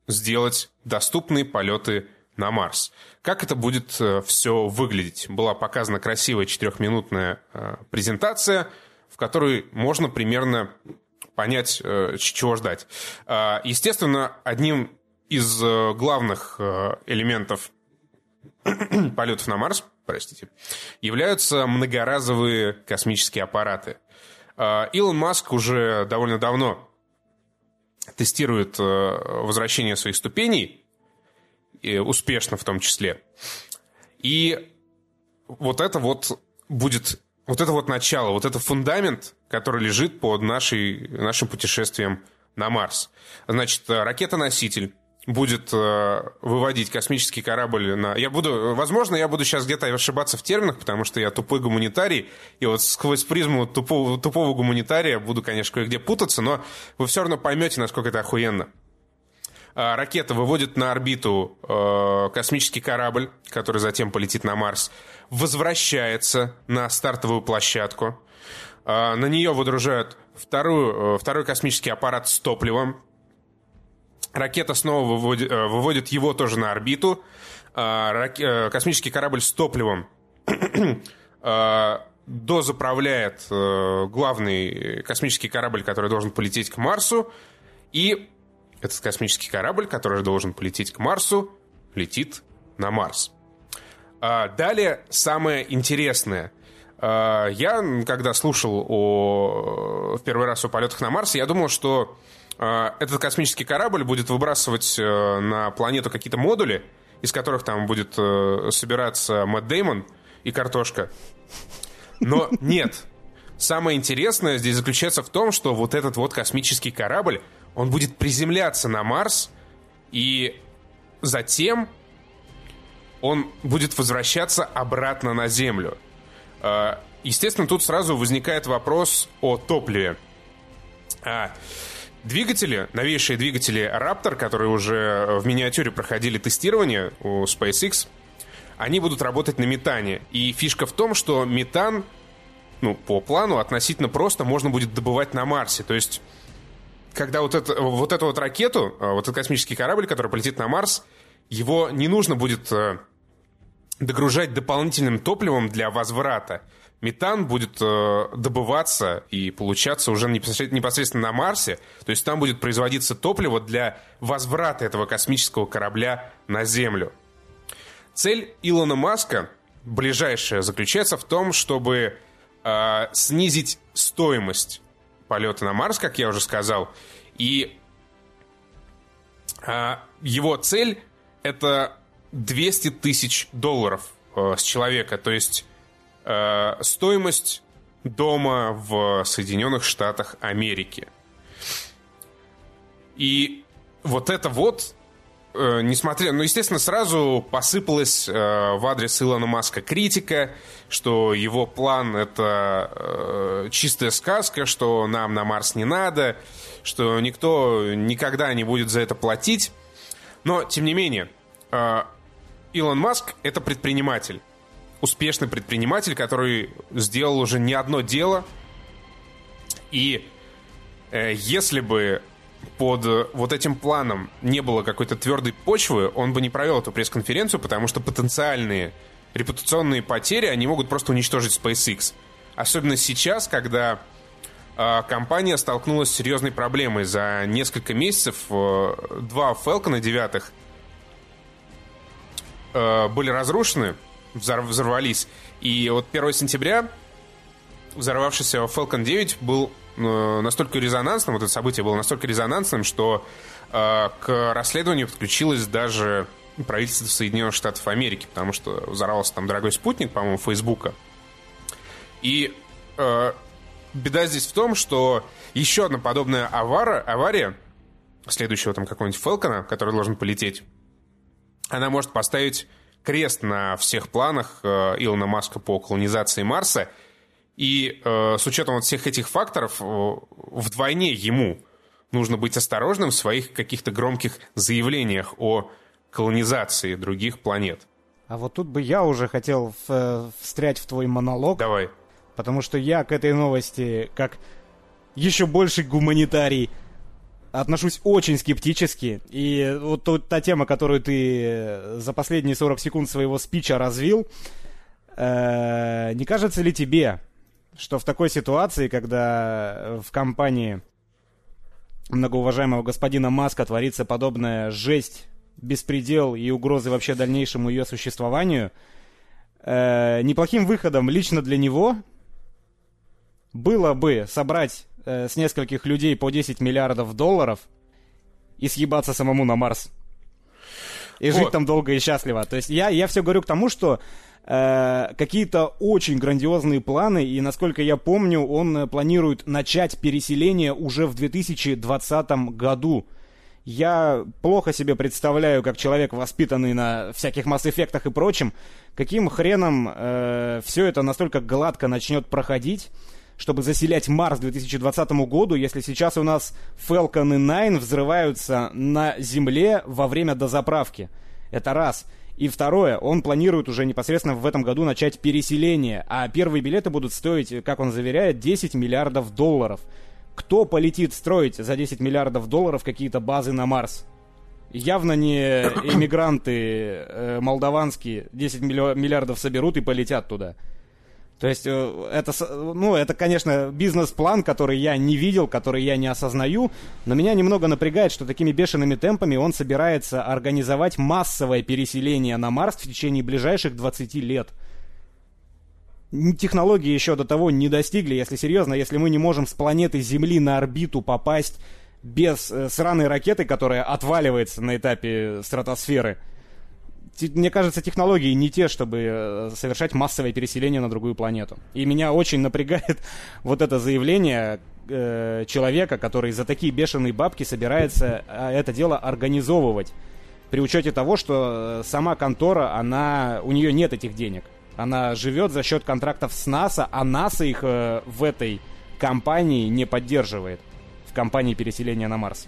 сделать доступные полеты на Марс. Как это будет э, все выглядеть? Была показана красивая четырехминутная э, презентация, в которой можно примерно понять, э, чего ждать. Э, естественно, одним из э, главных э, элементов [CLEARS THROAT] полетов на Марс, простите, являются многоразовые космические аппараты. Э, Илон Маск уже довольно давно тестирует возвращение своих ступеней, успешно в том числе. И вот это вот будет, вот это вот начало, вот это фундамент, который лежит под нашей, нашим путешествием на Марс. Значит, ракета-носитель будет э, выводить космический корабль на... Я буду, возможно, я буду сейчас где-то ошибаться в терминах, потому что я тупой гуманитарий, и вот сквозь призму тупого, тупого гуманитария буду, конечно, кое-где путаться, но вы все равно поймете, насколько это охуенно. А, ракета выводит на орбиту э, космический корабль, который затем полетит на Марс, возвращается на стартовую площадку, э, на нее выдружают вторую, э, второй космический аппарат с топливом, Ракета снова выводит, э, выводит его тоже на орбиту. А, э, космический корабль с топливом [CLEARS THROAT] а, дозаправляет э, главный космический корабль, который должен полететь к Марсу. И этот космический корабль, который должен полететь к Марсу, летит на Марс. А, далее самое интересное. Я, когда слушал о, в первый раз о полетах на Марс, я думал, что этот космический корабль будет выбрасывать э, на планету какие-то модули, из которых там будет э, собираться Мэтт Деймон и картошка. Но нет. Самое интересное здесь заключается в том, что вот этот вот космический корабль, он будет приземляться на Марс, и затем он будет возвращаться обратно на Землю. А, естественно, тут сразу возникает вопрос о топливе. А двигатели, новейшие двигатели Raptor, которые уже в миниатюре проходили тестирование у SpaceX, они будут работать на метане. И фишка в том, что метан, ну, по плану, относительно просто можно будет добывать на Марсе. То есть, когда вот, это, вот эту вот ракету, а, вот этот космический корабль, который полетит на Марс, его не нужно будет э, догружать дополнительным топливом для возврата. Метан будет э, добываться и получаться уже непосредственно на Марсе. То есть там будет производиться топливо для возврата этого космического корабля на Землю. Цель Илона Маска ближайшая заключается в том, чтобы э, снизить стоимость полета на Марс, как я уже сказал. И э, его цель это 200 тысяч долларов э, с человека. То есть стоимость дома в Соединенных Штатах Америки. И вот это вот, э, несмотря... Ну, естественно, сразу посыпалась э, в адрес Илона Маска критика, что его план — это э, чистая сказка, что нам на Марс не надо, что никто никогда не будет за это платить. Но, тем не менее, э, Илон Маск — это предприниматель. Успешный предприниматель, который сделал уже не одно дело. И э, если бы под вот этим планом не было какой-то твердой почвы, он бы не провел эту пресс-конференцию, потому что потенциальные репутационные потери, они могут просто уничтожить SpaceX. Особенно сейчас, когда э, компания столкнулась с серьезной проблемой. За несколько месяцев э, два Falcon девятых э, были разрушены, взорвались. И вот 1 сентября взорвавшийся Falcon 9 был э, настолько резонансным, вот это событие было настолько резонансным, что э, к расследованию подключилось даже правительство Соединенных Штатов Америки, потому что взорвался там дорогой спутник, по-моему, Фейсбука. И э, беда здесь в том, что еще одна подобная авара, авария следующего там какого-нибудь Фелкона, который должен полететь, она может поставить крест на всех планах э, Илона Маска по колонизации Марса. И э, с учетом вот всех этих факторов, э, вдвойне ему нужно быть осторожным в своих каких-то громких заявлениях о колонизации других планет. А вот тут бы я уже хотел встрять в твой монолог. Давай. Потому что я к этой новости, как еще больше гуманитарий, отношусь очень скептически. И вот тут та тема, которую ты за последние 40 секунд своего спича развил, э, не кажется ли тебе, что в такой ситуации, когда в компании многоуважаемого господина Маска творится подобная жесть, беспредел и угрозы вообще дальнейшему ее существованию, э, неплохим выходом лично для него было бы собрать э, с нескольких людей по 10 миллиардов долларов и съебаться самому на Марс. И вот. жить там долго и счастливо. То есть я, я все говорю к тому, что э, какие-то очень грандиозные планы, и насколько я помню, он э, планирует начать переселение уже в 2020 году. Я плохо себе представляю, как человек, воспитанный на всяких масс-эффектах и прочем, каким хреном э, все это настолько гладко начнет проходить чтобы заселять Марс к 2020 году, если сейчас у нас Falcon и Nine взрываются на Земле во время дозаправки. Это раз. И второе, он планирует уже непосредственно в этом году начать переселение, а первые билеты будут стоить, как он заверяет, 10 миллиардов долларов. Кто полетит строить за 10 миллиардов долларов какие-то базы на Марс? Явно не [COUGHS] эмигранты э, молдаванские 10 миллиардов соберут и полетят туда. То есть э, это, ну, это, конечно, бизнес-план, который я не видел, который я не осознаю, но меня немного напрягает, что такими бешеными темпами он собирается организовать массовое переселение на Марс в течение ближайших 20 лет. Технологии еще до того не достигли, если серьезно, если мы не можем с планеты Земли на орбиту попасть без э, сраной ракеты, которая отваливается на этапе стратосферы – мне кажется, технологии не те, чтобы э, совершать массовое переселение на другую планету. И меня очень напрягает [LAUGHS] вот это заявление э, человека, который за такие бешеные бабки собирается э, это дело организовывать. При учете того, что э, сама контора, она, у нее нет этих денег. Она живет за счет контрактов с НАСА, а НАСА их в этой компании не поддерживает в кампании переселения на Марс?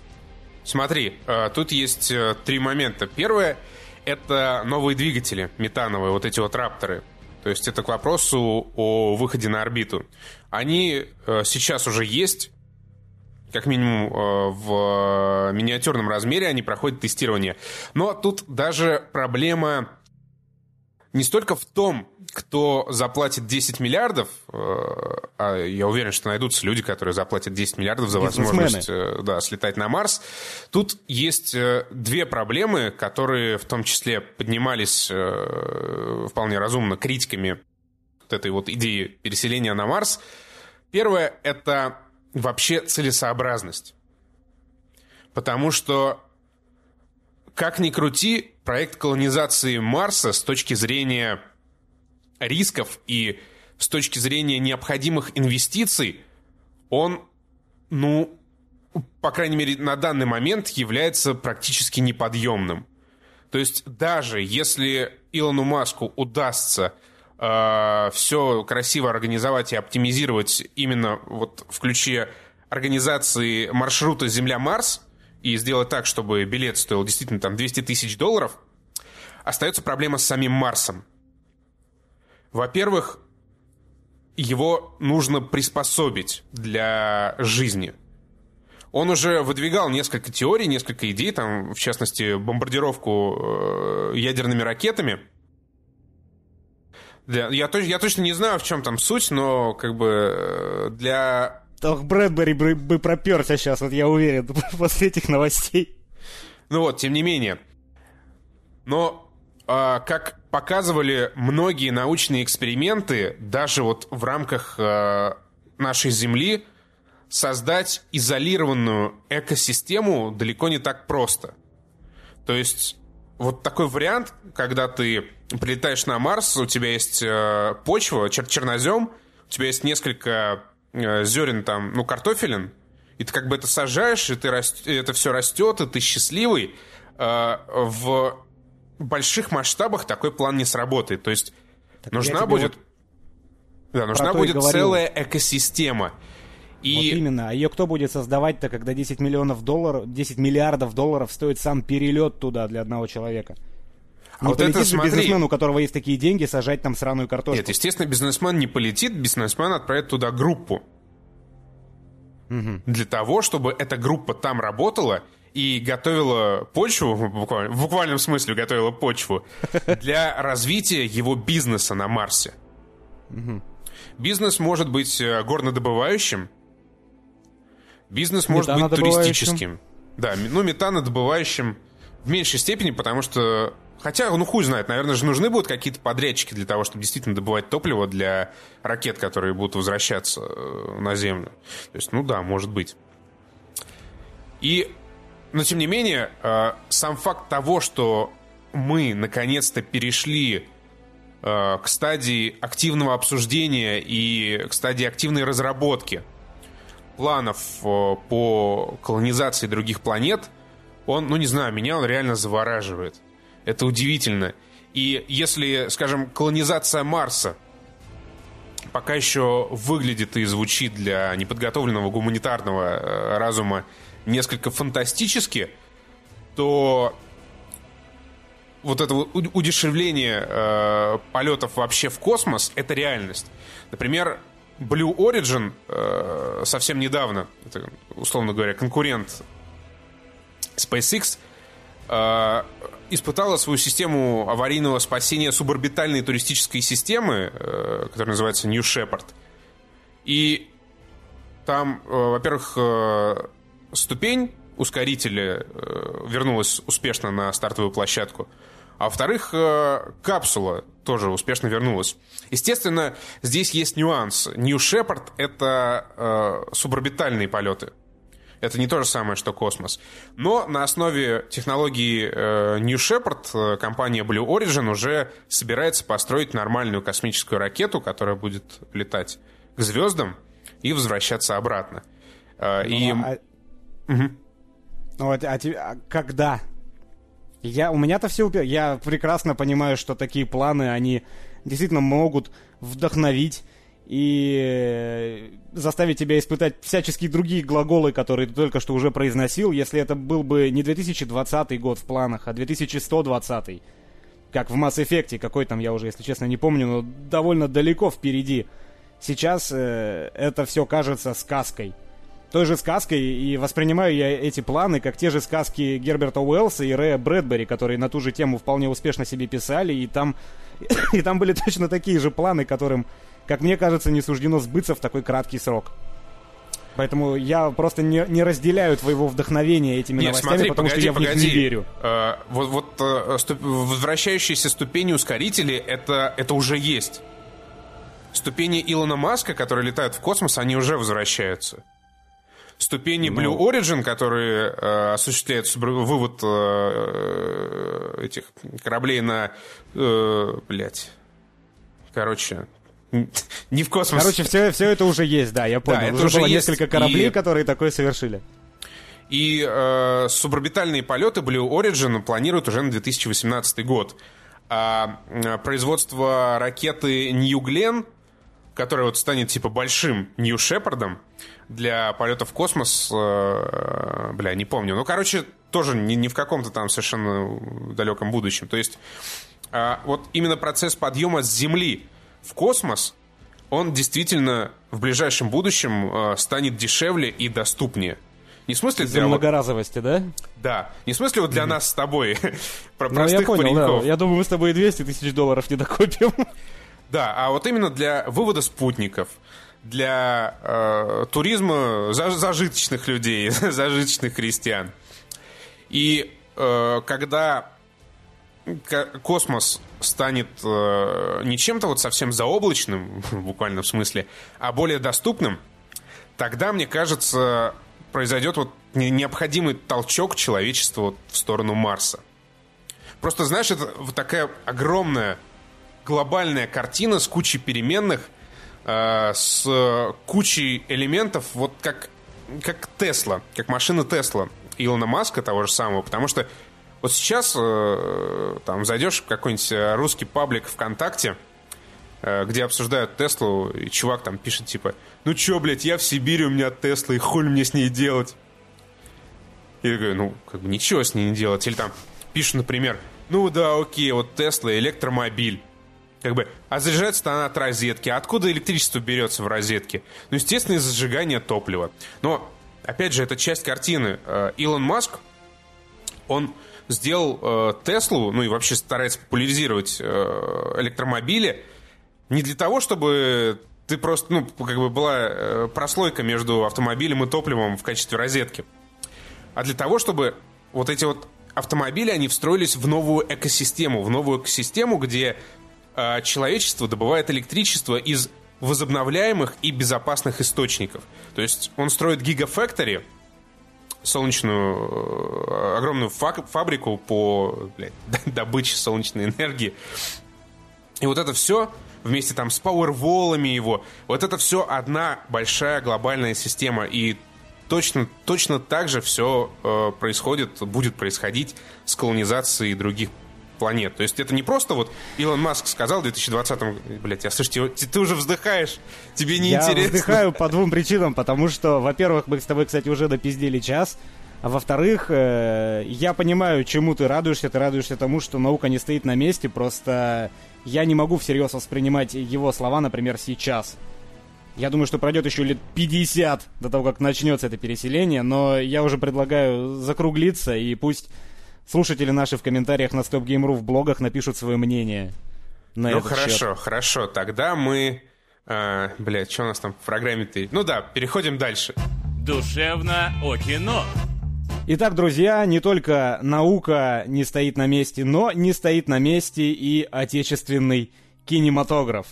Смотри, тут есть три момента. Первое — это новые двигатели метановые, вот эти вот рапторы. То есть это к вопросу о выходе на орбиту. Они э, сейчас уже есть, как минимум в миниатюрном размере они проходят тестирование. Но тут даже проблема не столько в том, кто заплатит 10 миллиардов, э, а я уверен, что найдутся люди, которые заплатят 10 миллиардов за возможность э, да, слетать на Марс. Тут есть э, две проблемы, которые в том числе поднимались вполне разумно критиками вот этой вот идеи переселения на Марс. Первое — это вообще целесообразность. Потому что как ни крути, проект колонизации Марса с точки зрения рисков и с точки зрения необходимых инвестиций, он, ну, по крайней мере, на данный момент является практически неподъемным. То есть даже если Илону Маску удастся э, все красиво организовать и оптимизировать именно вот в ключе организации маршрута Земля-Марс, и сделать так, чтобы билет стоил действительно там 200 тысяч долларов, остается проблема с самим Марсом. Во-первых, его нужно приспособить для жизни. Он уже выдвигал несколько теорий, несколько идей, там, в частности, бомбардировку э, ядерными ракетами. Для, я, я точно не знаю, в чем там суть, но как бы э, для Ох, Брэдбери бы, бы проперся сейчас, вот я уверен, [LAUGHS] после этих новостей. Ну вот, тем не менее. Но, э, как показывали многие научные эксперименты, даже вот в рамках э, нашей Земли, создать изолированную экосистему далеко не так просто. То есть вот такой вариант, когда ты прилетаешь на Марс, у тебя есть э, почва, чер чернозем, у тебя есть несколько Э, зерен там, ну, картофелин, и ты как бы это сажаешь, и ты раст... это все растет, и ты счастливый, э, в больших масштабах такой план не сработает. То есть так нужна будет... Вот да, нужна будет целая экосистема. И... Вот именно. А ее кто будет создавать-то, когда 10 миллионов долларов, 10 миллиардов долларов стоит сам перелет туда для одного человека? А не вот полетит это, смотри... бизнесмен, у которого есть такие деньги, сажать там сраную картошку. Нет, естественно, бизнесмен не полетит, бизнесмен отправит туда группу. Угу. Для того, чтобы эта группа там работала и готовила почву, буквально, в буквальном смысле готовила почву, для развития его бизнеса на Марсе. Бизнес может быть э, горнодобывающим, бизнес может быть туристическим. Да, ну метанодобывающим в меньшей степени, потому что Хотя, ну хуй знает, наверное же нужны будут какие-то подрядчики для того, чтобы действительно добывать топливо для ракет, которые будут возвращаться э, на Землю. То есть, ну да, может быть. И, но тем не менее, э, сам факт того, что мы наконец-то перешли э, к стадии активного обсуждения и к стадии активной разработки планов по колонизации других планет, он, ну не знаю, меня он реально завораживает. Это удивительно. И если, скажем, колонизация Марса пока еще выглядит и звучит для неподготовленного гуманитарного э, разума несколько фантастически, то вот это удешевление э, полетов вообще в космос — это реальность. Например, Blue Origin э, совсем недавно, это, условно говоря, конкурент SpaceX, э, испытала свою систему аварийного спасения суборбитальной туристической системы, э, которая называется New Shepard. И там, э, во-первых, э, ступень ускорителя вернулась успешно на стартовую площадку, а во-вторых, капсула тоже успешно вернулась. Естественно, здесь есть нюанс. New Shepard — это суборбитальные полеты. Это не то же самое, что космос. Но на основе технологии э, New Shepard э, компания Blue Origin уже собирается построить нормальную космическую ракету, которая будет летать к звездам и возвращаться обратно. Э, ну, и... А... Угу. Ну, а, а, а когда? Я, у меня-то все упер... Я прекрасно понимаю, что такие планы, они действительно могут вдохновить и э, заставить тебя испытать всяческие другие глаголы, которые ты только что уже произносил, если это был бы не 2020 год в планах, а 2120. Как в Mass Effect, какой там я уже, если честно, не помню, но довольно далеко впереди. Сейчас э, это все кажется сказкой. Той же сказкой, и воспринимаю я эти планы как те же сказки Герберта Уэллса и Рэя Брэдбери, которые на ту же тему вполне успешно себе писали, и там, [COUGHS] и там были точно такие же планы, которым как мне кажется, не суждено сбыться в такой краткий срок. Поэтому я просто не, не разделяю твоего вдохновения этими Нет, новостями, смотри, потому погоди, что я погоди. в них не верю. Э, вот вот э, ступ- возвращающиеся ступени ускорителей это, это уже есть. Ступени Илона Маска, которые летают в космос, они уже возвращаются. Ступени Ну. Blue Origin, которые э, осуществляют вывод э, этих кораблей на... Э, блять. Короче, [LAUGHS] не в космос. Короче, все, все это уже есть, да, я понял. это уже уже было есть, несколько кораблей, и- которые такое совершили. И э, суборбитальные полеты Blue Origin планируют уже на 2018 год. А э, производство ракеты New Glenn, которая вот станет типа большим New Shepardом для полета в космос, э, бля, не помню. Ну, короче, тоже не, не в каком-то там совершенно далеком будущем. То есть а, вот именно процесс подъема с Земли в космос, он действительно в ближайшем будущем э, станет дешевле и доступнее. Не в смысле для многоразовости, да? да. Не в смысле вот для нас с тобой, [LAUGHS] про Ну, я простых понял, пареньков. да. Я думаю, мы с тобой и 200 тысяч долларов не докупим. Да, а вот именно для вывода спутников, для э, туризма за- зажиточных людей, [LAUGHS] зажиточных крестьян. И э, когда ко- космос станет э, не чем-то вот совсем заоблачным, [LAUGHS] в смысле, а более доступным, тогда, мне кажется, произойдет вот не- необходимый толчок человечества вот в сторону Марса. Просто, знаешь, это вот такая огромная глобальная картина с кучей переменных, э, с кучей элементов, вот как, как Тесла, как машина Тесла Илона Маска того же самого, потому что вот сейчас э, там зайдешь в какой-нибудь э, русский паблик ВКонтакте, где обсуждают Теслу, и чувак там пишет типа, ну чё, блядь, я в Сибири, у меня Тесла, и хуй мне с ней делать? И я говорю, ну, как бы ничего с ней не делать. Или там пишут, например, ну да, окей, вот Тесла, электромобиль. Как бы, а заряжается-то она от розетки. Откуда электричество берется в розетке? Ну, естественно, из зажигания топлива. Но, опять же, это часть картины. Э, Илон Маск, он сделал э, Теслу, ну и вообще старается популяризировать э, электромобили, не для того, чтобы ты просто, ну, как бы была прослойка между автомобилем и топливом в качестве розетки, а для того, чтобы вот эти вот автомобили, они встроились в новую экосистему, в новую экосистему, где человечество добывает электричество из возобновляемых и безопасных источников. То есть он строит гигафактори, солнечную, э, огромную фабрику по блядь, [LAUGHS] добыче солнечной энергии. И вот это все вместе там с пауэрволами его, вот это все одна большая глобальная система. И точно, точно так же все э, происходит, будет происходить с колонизацией других планет. То есть это не просто вот Илон Маск сказал в 2020-м, блядь, я слышите, ты, ты уже вздыхаешь, тебе не Я интересно. вздыхаю [LAUGHS] по двум причинам, потому что, во-первых, мы с тобой, кстати, уже допиздили час, а во-вторых, э, я понимаю, чему ты радуешься. Ты радуешься тому, что наука не стоит на месте, просто я не могу всерьез воспринимать его слова, например, сейчас. Я думаю, что пройдет еще лет 50 до того, как начнется это переселение, но я уже предлагаю закруглиться, и пусть слушатели наши в комментариях на Stop Game.ru в блогах напишут свое мнение на Ну этот хорошо, счет. хорошо. Тогда мы... Э, блядь, что у нас там в программе-то? Ну да, переходим дальше. Душевно о кино. Итак, друзья, не только наука не стоит на месте, но не стоит на месте и отечественный кинематограф.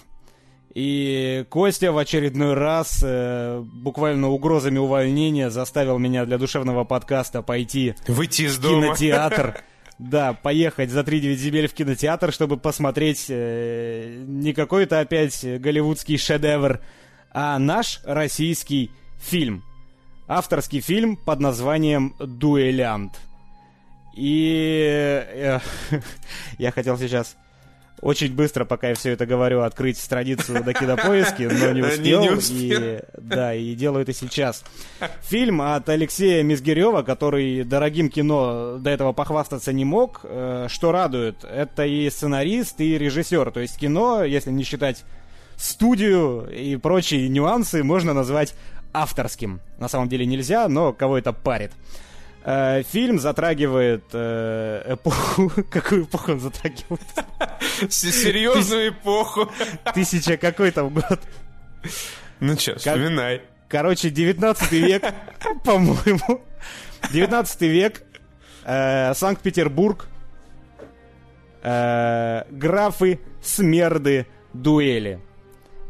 И Костя в очередной раз э, буквально угрозами увольнения заставил меня для душевного подкаста пойти Выйти из в дома. кинотеатр. [LAUGHS] Да, поехать за 3-9 земель в кинотеатр, чтобы посмотреть э, не какой-то опять голливудский шедевр, а наш российский фильм. Авторский фильм под названием «Дуэлянт». И э, [LAUGHS] я хотел сейчас очень быстро, пока я все это говорю, открыть страницу до кинопоиски, но [LAUGHS] не успел. Не, не успел. И, да, и делаю это сейчас. Фильм от Алексея Мизгирева, который дорогим кино до этого похвастаться не мог. Э, Что радует, это и сценарист, и режиссер. То есть кино, если не считать студию и прочие нюансы, можно назвать авторским. На самом деле нельзя, но кого это парит. Э, Фильм затрагивает э, эпоху... [LAUGHS] Какую эпоху он затрагивает? Серьезную эпоху. Тысяча какой там год? Ну что, вспоминай. Короче, 19 век, [LAUGHS] по-моему. 19 век, э, Санкт-Петербург, э, графы, смерды, дуэли.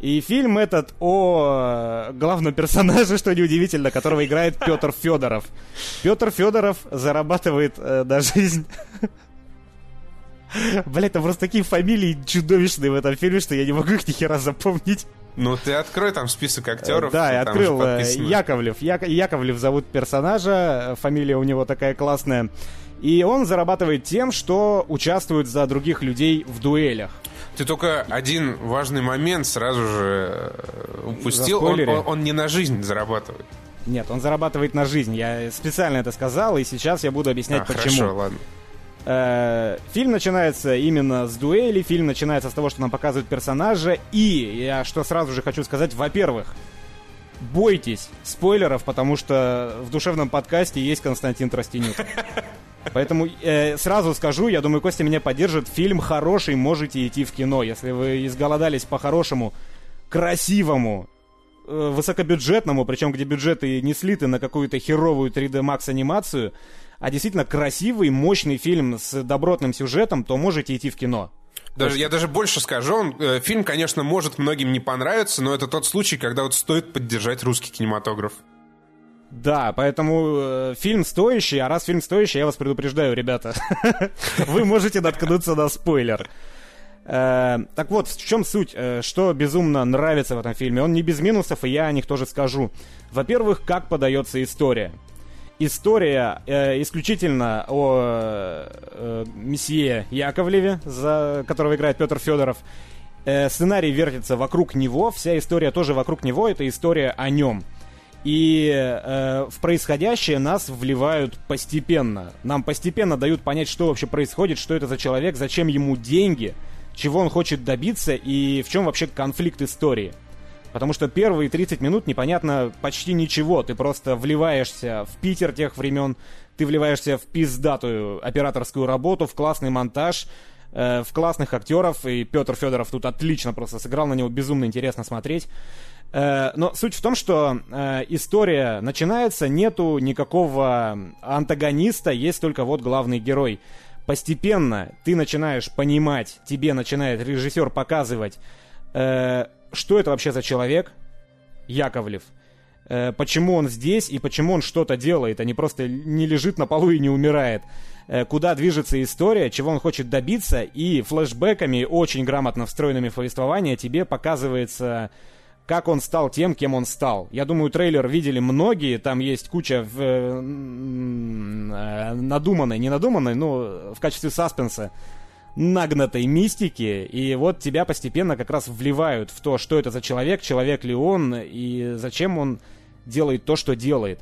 И фильм этот о э, главном персонаже, [LAUGHS] что неудивительно, которого играет Петр Федоров. Петр Федоров зарабатывает э, на жизнь. [LAUGHS] Блять, там просто такие фамилии чудовищные в этом фильме, что я не могу их ни хера запомнить. Ну ты открой там список актеров. Да, я открыл. э. Яковлев. Як- Яковлев зовут персонажа, э, фамилия у него такая классная. И он зарабатывает тем, что участвует за других людей в дуэлях. Ты только один важный момент сразу же э, упустил. Он, он- он не на жизнь зарабатывает. Нет, он зарабатывает на жизнь. Я специально это сказал, и сейчас я буду объяснять, А, почему. хорошо, ладно. Э, Фильм начинается именно с дуэли, фильм начинается с того, что нам показывают персонажа, и я что сразу же хочу сказать, во-первых, бойтесь спойлеров, потому что в душевном подкасте есть Константин Тростенюк. [LAUGHS] Поэтому э, сразу скажу, я думаю, Костя меня поддержит, фильм хороший, можете идти в кино. Если вы изголодались по хорошему, красивому, э, высокобюджетному, причем где бюджеты не слиты на какую-то херовую 3D Max анимацию, а действительно красивый, мощный фильм с добротным сюжетом, то можете идти в кино. Даже, я даже больше скажу, он, э, фильм, конечно, может многим не понравиться, но это тот случай, когда вот стоит поддержать русский кинематограф. Да, поэтому э, фильм стоящий, а раз фильм стоящий, я вас предупреждаю, ребята, [LAUGHS] вы можете наткнуться на спойлер. Э, так вот, в чем суть, э, что безумно нравится в этом фильме? Он не без минусов, и я о них тоже скажу. Во-первых, как подается история. История э, исключительно о э, месье Яковлеве, за которого играет Петр Федоров. Э, сценарий вертится вокруг него, вся история тоже вокруг него, это история о нем. И э, в происходящее нас вливают постепенно. Нам постепенно дают понять, что вообще происходит, что это за человек, зачем ему деньги, чего он хочет добиться и в чем вообще конфликт истории. Потому что первые 30 минут непонятно почти ничего. Ты просто вливаешься в Питер тех времен, ты вливаешься в пиздатую операторскую работу, в классный монтаж, э, в классных актеров. И Петр Федоров тут отлично просто сыграл, на него безумно интересно смотреть. Э, но суть в том, что э, история начинается, нету никакого антагониста, есть только вот главный герой. Постепенно ты начинаешь понимать, тебе начинает режиссер показывать, э, что это вообще за человек, Яковлев, почему он здесь и почему он что-то делает, а не просто не лежит на полу и не умирает. Куда движется история, чего он хочет добиться, и флешбеками, очень грамотно встроенными в повествование, тебе показывается как он стал тем, кем он стал. Я думаю, трейлер видели многие, там есть куча в, э, э, надуманной, не надуманной, но в качестве саспенса нагнатой мистики, и вот тебя постепенно как раз вливают в то, что это за человек, человек ли он, и зачем он делает то, что делает.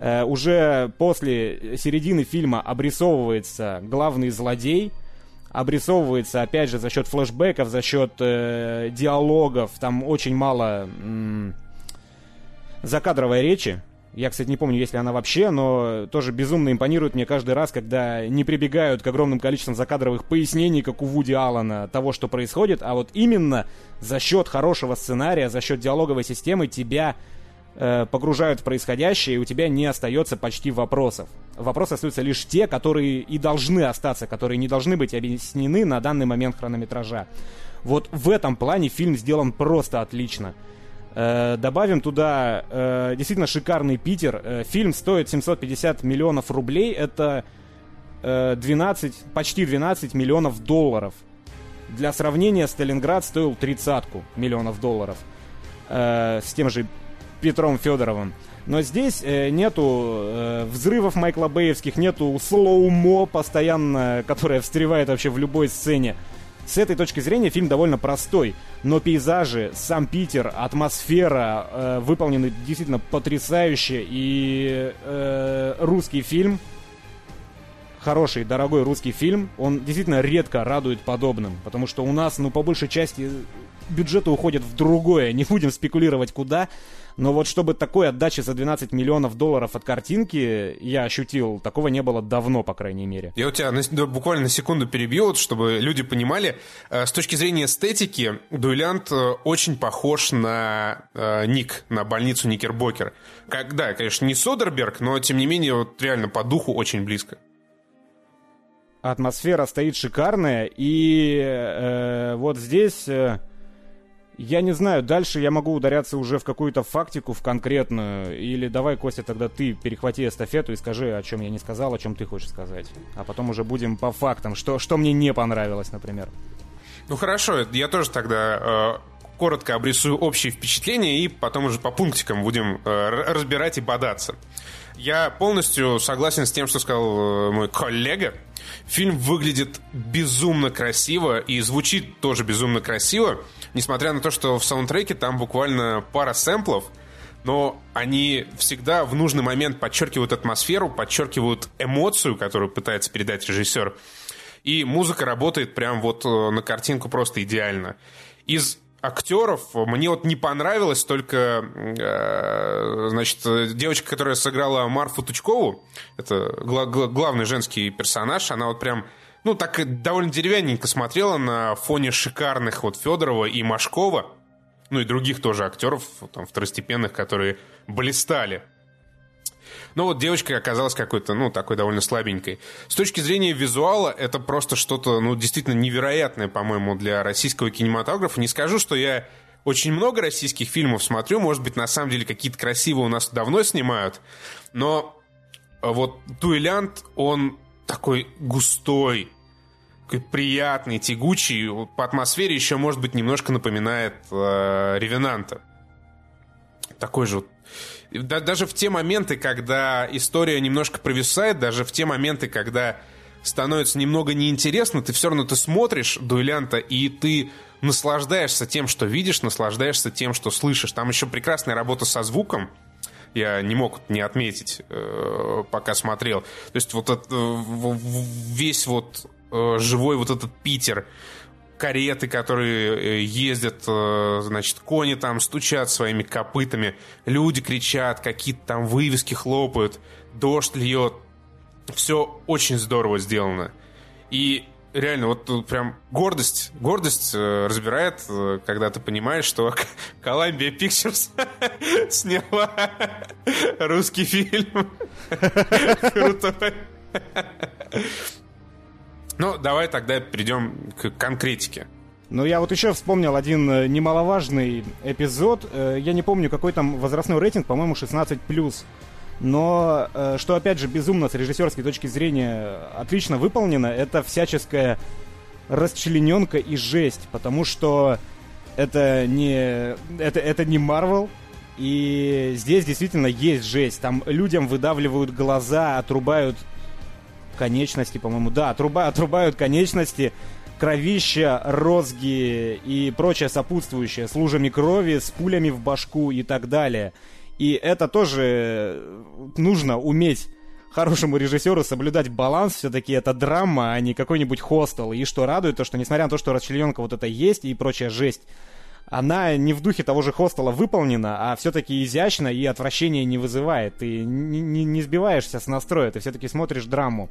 Э, уже после середины фильма обрисовывается главный злодей, обрисовывается, опять же, за счет флешбеков, за счет э, диалогов, там очень мало м, закадровой речи. Я, кстати, не помню, есть ли она вообще, но тоже безумно импонирует мне каждый раз, когда не прибегают к огромным количествам закадровых пояснений, как у Вуди Аллена, того, что происходит, а вот именно за счет хорошего сценария, за счет диалоговой системы тебя э, погружают в происходящее, и у тебя не остается почти вопросов. Вопросы остаются лишь те, которые и должны остаться, которые не должны быть объяснены на данный момент хронометража. Вот в этом плане фильм сделан просто отлично. Э, добавим туда э, действительно шикарный Питер. Фильм стоит 750 миллионов рублей. Это э, 12, почти 12 миллионов долларов. Для сравнения, Сталинград стоил тридцатку миллионов долларов. С тем же Петром Федоровым. Но здесь э, нету э, взрывов Майкла Бэевских, нету слоумо постоянно, которое встревает вообще в любой сцене. С этой точки зрения фильм довольно простой, но пейзажи, сам Питер, атмосфера э, выполнены действительно потрясающе, и э, русский фильм, хороший, дорогой русский фильм, он действительно редко радует подобным, потому что у нас, ну, по большей части, бюджеты уходят в другое, не будем спекулировать куда, но вот чтобы такой отдачи за 12 миллионов долларов от картинки я ощутил, такого не было давно, по крайней мере. Я у тебя на, буквально на секунду перебью, вот, чтобы люди понимали. Э, с точки зрения эстетики, Дуэлянт э, очень похож на э, Ник, на больницу Никербокер. Как, да, конечно, не Содерберг, но тем не менее вот реально по духу очень близко. Атмосфера стоит шикарная, и э, вот здесь... Э, я не знаю, дальше я могу ударяться уже в какую-то фактику, в конкретную. Или давай, Костя, тогда ты перехвати эстафету и скажи, о чем я не сказал, о чем ты хочешь сказать. А потом уже будем по фактам, что, что мне не понравилось, например. Ну хорошо, я тоже тогда э, коротко обрисую общие впечатления и потом уже по пунктикам будем э, разбирать и бодаться. Я полностью согласен с тем, что сказал э, мой коллега. Фильм выглядит безумно красиво и звучит тоже безумно красиво. Несмотря на то, что в саундтреке там буквально пара сэмплов, но они всегда в нужный момент подчеркивают атмосферу, подчеркивают эмоцию, которую пытается передать режиссер. И музыка работает прям вот э, на картинку просто идеально. Из актеров мне вот не понравилось только, э, значит, девочка, которая сыграла Марфу Тучкову, это гла- главный женский персонаж, она вот прям ну, так довольно деревянненько смотрела на фоне шикарных вот Федорова и Машкова, ну и других тоже актеров, там, второстепенных, которые блистали. Но вот девочка оказалась какой-то, ну, такой довольно слабенькой. С точки зрения визуала, это просто что-то, ну, действительно невероятное, по-моему, для российского кинематографа. Не скажу, что я очень много российских фильмов смотрю, может быть, на самом деле какие-то красивые у нас давно снимают, но вот «Дуэлянт», он такой густой, такой приятный, тягучий. По атмосфере еще, может быть, немножко напоминает э, Ревенанта. Такой же да, даже в те моменты, когда история немножко провисает, даже в те моменты, когда становится немного неинтересно, ты все равно ты смотришь дуэлянта, и ты наслаждаешься тем, что видишь, наслаждаешься тем, что слышишь. Там еще прекрасная работа со звуком. Я не мог не отметить, э, пока смотрел. То есть вот это, весь вот э, живой вот этот Питер, кареты, которые э, ездят, э, значит, кони там стучат своими копытами, люди кричат, какие-то там вывески хлопают, дождь льет. Все очень здорово сделано. И реально, вот прям гордость, гордость э, разбирает, когда ты понимаешь, что [LAUGHS] Columbia Pictures [LAUGHS] сняла русский фильм. [LAUGHS] Крутой. Ну, давай тогда перейдем к конкретике. Ну, я вот еще вспомнил один э, немаловажный эпизод. Э, я не помню, какой там возрастной рейтинг, по-моему, 16+. Но, э, что опять же безумно с режиссерской точки зрения отлично выполнено, это всяческая расчлененка и жесть. Потому что это не... Это, это не Марвел, и здесь действительно есть жесть. Там людям выдавливают глаза, отрубают конечности, по-моему, да, отруба, отрубают конечности, кровища, розги и прочее сопутствующее с лужами крови, с пулями в башку и так далее. И это тоже нужно уметь хорошему режиссеру соблюдать баланс, все-таки это драма, а не какой-нибудь хостел. И что радует, то что несмотря на то, что расчлененка вот это есть и прочая жесть, она не в духе того же хостела выполнена, а все-таки изящно и отвращение не вызывает. Ты не, не, не сбиваешься с настроя, ты все-таки смотришь драму.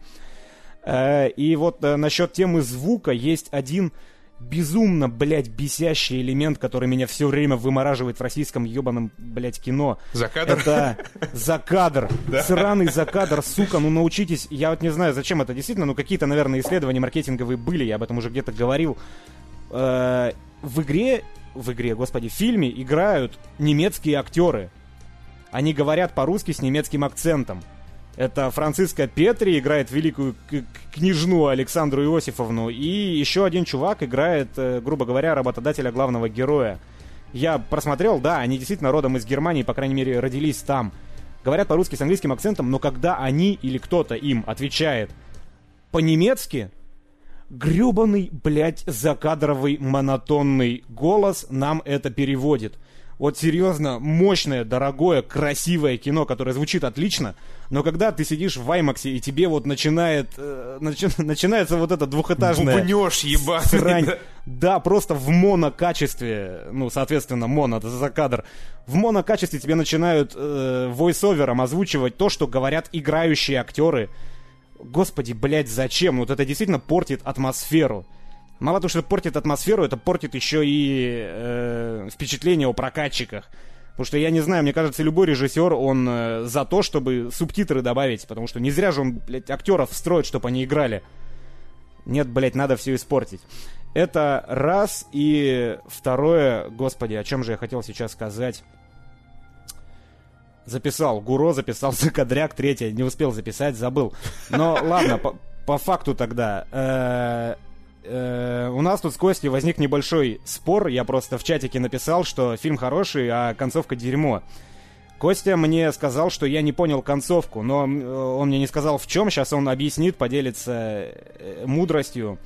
Э, и вот э, насчет темы звука есть один безумно, блядь, бесящий элемент, который меня все время вымораживает в российском ебаном, блядь, кино. За кадр? Это за кадр. [LAUGHS] Сраный за кадр, сука, ну научитесь. Я вот не знаю, зачем это действительно, ну какие-то, наверное, исследования маркетинговые были, я об этом уже где-то говорил. Э, в игре в игре, господи, в фильме играют немецкие актеры. Они говорят по-русски с немецким акцентом. Это Франциска Петри играет великую княжну Александру Иосифовну, и еще один чувак играет, э, грубо говоря, работодателя главного героя. Я просмотрел, да, они действительно родом из Германии, по крайней мере, родились там. Говорят по-русски с английским акцентом, но когда они или кто-то им отвечает по-немецки, гребаный, блядь, закадровый монотонный голос нам это переводит. Вот серьезно, мощное, дорогое, красивое кино, которое звучит отлично, но когда ты сидишь в IMAX и тебе вот начинает, э, начи, [LAUGHS] начинается вот это двухэтажное... Бубнёж ебаный. Срань. [LAUGHS] Да, просто в монокачестве, ну, соответственно, моно, это за кадр. В монокачестве тебе начинают э, войс-овером озвучивать то, что говорят играющие актеры. Господи, блядь, зачем? Вот это действительно портит атмосферу. Мало того, что портит атмосферу, это портит еще и э, впечатление о прокатчиках. Потому что я не знаю, мне кажется, любой режиссер, он э, за то, чтобы субтитры добавить. Потому что не зря же он, блядь, актеров строит, чтобы они играли. Нет, блядь, надо все испортить. Это раз. И второе, господи, о чем же я хотел сейчас сказать? Записал. Гуро записал [LAUGHS] Закадряк. Третье, не успел записать, забыл. Но ладно, по, факту тогда. Э, э, у нас тут с Костей возник небольшой спор. Я просто в чатике написал, что фильм хороший, а концовка дерьмо. Костя мне сказал, что я не понял концовку, но э, он мне не сказал в чем. Сейчас он объяснит, поделится мудростью.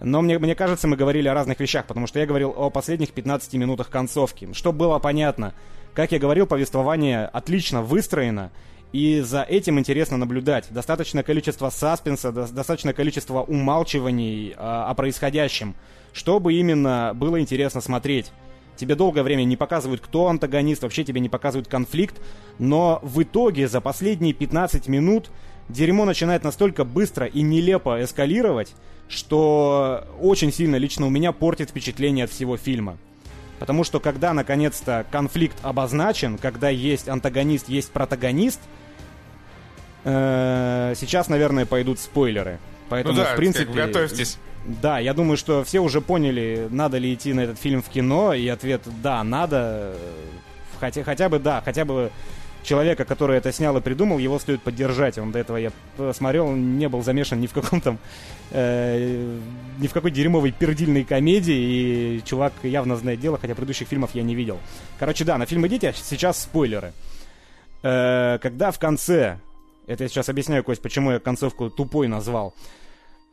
Но мне, мне кажется, мы говорили о разных вещах, потому что я говорил о последних 15 минутах концовки. Чтобы было понятно, как я говорил, повествование отлично выстроено, и за этим интересно наблюдать. Достаточное количество саспенса, до- достаточное количество умалчиваний э, о происходящем, чтобы именно было интересно смотреть. Тебе долгое время не показывают, кто антагонист, вообще тебе не показывают конфликт, но в итоге за последние 15 минут дерьмо начинает настолько быстро и нелепо эскалировать, что очень сильно лично у меня портит впечатление от всего фильма. Потому что когда наконец-то конфликт обозначен, когда есть антагонист, есть протагонист, э, сейчас, наверное, пойдут спойлеры. Поэтому, ну да, в принципе, как готовьтесь. да, я думаю, что все уже поняли, надо ли идти на этот фильм в кино, и ответ да, надо. Хотя, хотя бы да, хотя бы человека, который это снял и придумал, его стоит поддержать. Он до этого я посмотрел, он не был замешан ни в каком там э, ни в какой дерьмовой пердильной комедии, и чувак явно знает дело, хотя предыдущих фильмов я не видел. Короче, да, на фильм идите, а сейчас спойлеры. Э, когда в конце, это я сейчас объясняю, Кость, почему я концовку тупой назвал,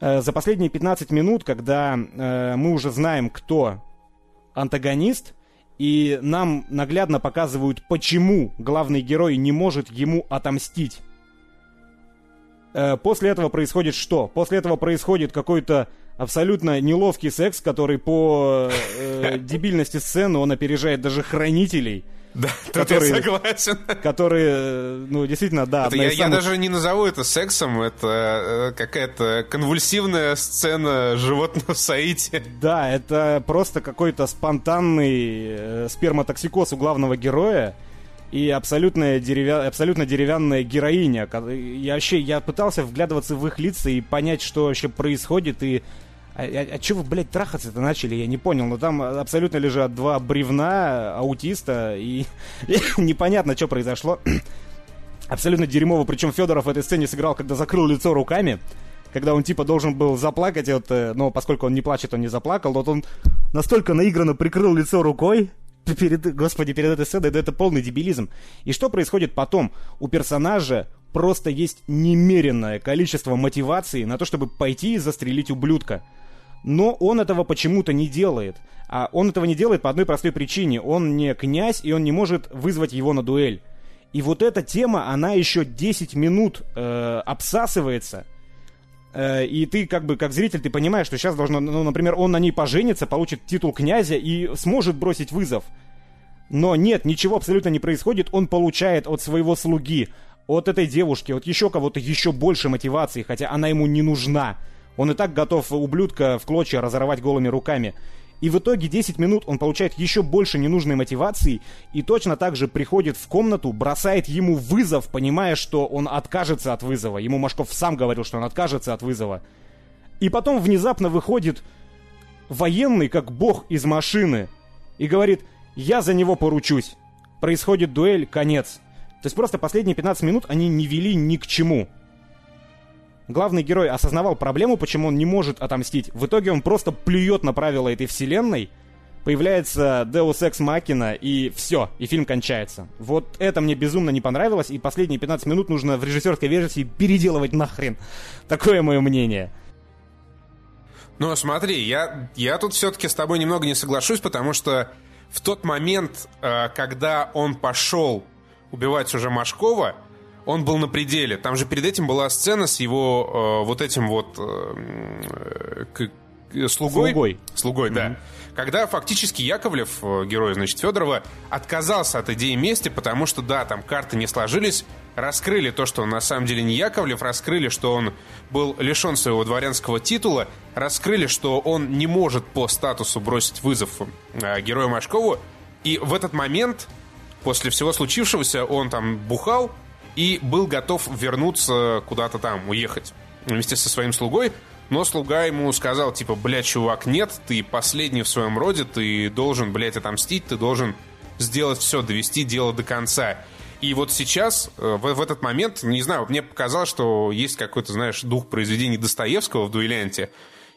э, за последние 15 минут, когда э, мы уже знаем, кто антагонист, и нам наглядно показывают, почему главный герой не может ему отомстить. Э, После этого происходит что? После этого происходит какой-то абсолютно неловкий секс, который по э, [LAUGHS] дебильности сцены он опережает даже хранителей, Да, Которые- я согласен. которые, э, ну, действительно, да, Это я, из я самых- даже не назову это сексом, это э, какая-то конвульсивная сцена животного в Саите. Да, это просто какой-то спонтанный э, сперматоксикоз у главного героя и абсолютная деревя... абсолютно деревянная героиня. Я вообще я пытался вглядываться в их лица и понять, что вообще происходит и а, а, а чё вы, блядь, трахаться-то начали, я не понял. Но там абсолютно лежат два бревна, аутиста, и, [LAUGHS] непонятно, что произошло. [CLEARS THROAT] Абсолютно дерьмово. Причем Федоров в этой сцене сыграл, когда закрыл лицо руками. Когда он типа должен был заплакать, вот, э, но поскольку он не плачет, он не заплакал, вот он настолько наигранно прикрыл лицо рукой, перед, господи, перед этой сценой, да это полный дебилизм. И что происходит потом? У персонажа просто есть немеренное количество мотивации на то, чтобы пойти и застрелить ублюдка. Но он этого почему-то не делает. А он этого не делает по одной простой причине. Он не князь, и он не может вызвать его на дуэль. И вот эта тема, она еще 10 минут э, обсасывается. Э, и ты, как бы, как зритель, ты понимаешь, что сейчас должно, ну, например, он на ней поженится, получит титул князя и сможет бросить вызов. Но нет, ничего абсолютно не происходит. Он получает от своего слуги, от этой девушки, от еще кого-то еще больше мотивации, хотя она ему не нужна. Он и так готов ублюдка в клочья разорвать голыми руками. И в итоге 10 минут он получает еще больше ненужной мотивации и точно так же приходит в комнату, бросает ему вызов, понимая, что он откажется от вызова. Ему Машков сам говорил, что он откажется от вызова. И потом внезапно выходит военный, как бог из машины, и говорит, я за него поручусь. Происходит дуэль, конец. То есть просто последние 15 минут они не вели ни к чему. Главный герой осознавал проблему, почему он не может отомстить. В итоге он просто плюет на правила этой вселенной, появляется Deus Ex Machina, и все, и фильм кончается. Вот это мне безумно не понравилось, и последние 15 минут нужно в режиссерской версии переделывать нахрен. Такое мое мнение. Ну, смотри, я, я тут все-таки с тобой немного не соглашусь, потому что в тот момент, э, когда он пошел убивать уже Машкова, он был на пределе. Там же перед этим была сцена с его э, вот этим вот э, к, слугой. Слугой. Слугой, да. Когда фактически Яковлев, э, герой, значит, Федорова, отказался от идеи мести, потому что, да, там карты не сложились, раскрыли то, что он на самом деле не Яковлев, раскрыли, что он был лишен своего дворянского титула, раскрыли, что он не может по статусу бросить вызов э, герою Машкову, и в этот момент, после всего случившегося, он там бухал и был готов вернуться куда-то там, уехать вместе со своим слугой, но слуга ему сказал, типа, блядь, чувак, нет, ты последний в своем роде, ты должен, блядь, отомстить, ты должен сделать все, довести дело до конца. И вот сейчас, э, в, в этот момент, не знаю, мне показалось, что есть какой-то, знаешь, дух произведений Достоевского в «Дуэлянте».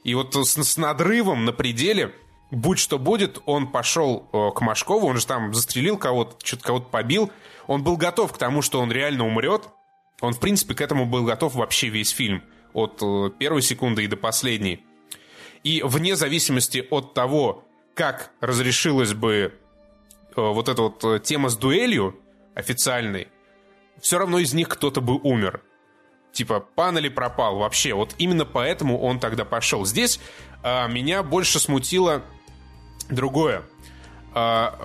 И вот с, с надрывом на пределе, будь что будет, он пошел э, к Машкову, он же там застрелил кого-то, что-то кого-то побил. Он был готов к тому, что он реально умрет. Он, в принципе, к этому был готов вообще весь фильм – от э, первой секунды и до последней. И вне зависимости от того, как разрешилась бы э, вот эта вот э, тема с дуэлью официальной, все равно из них кто-то бы умер. Типа, пан или пропал вообще. Вот именно поэтому он тогда пошел. Здесь а, меня больше смутило другое. А,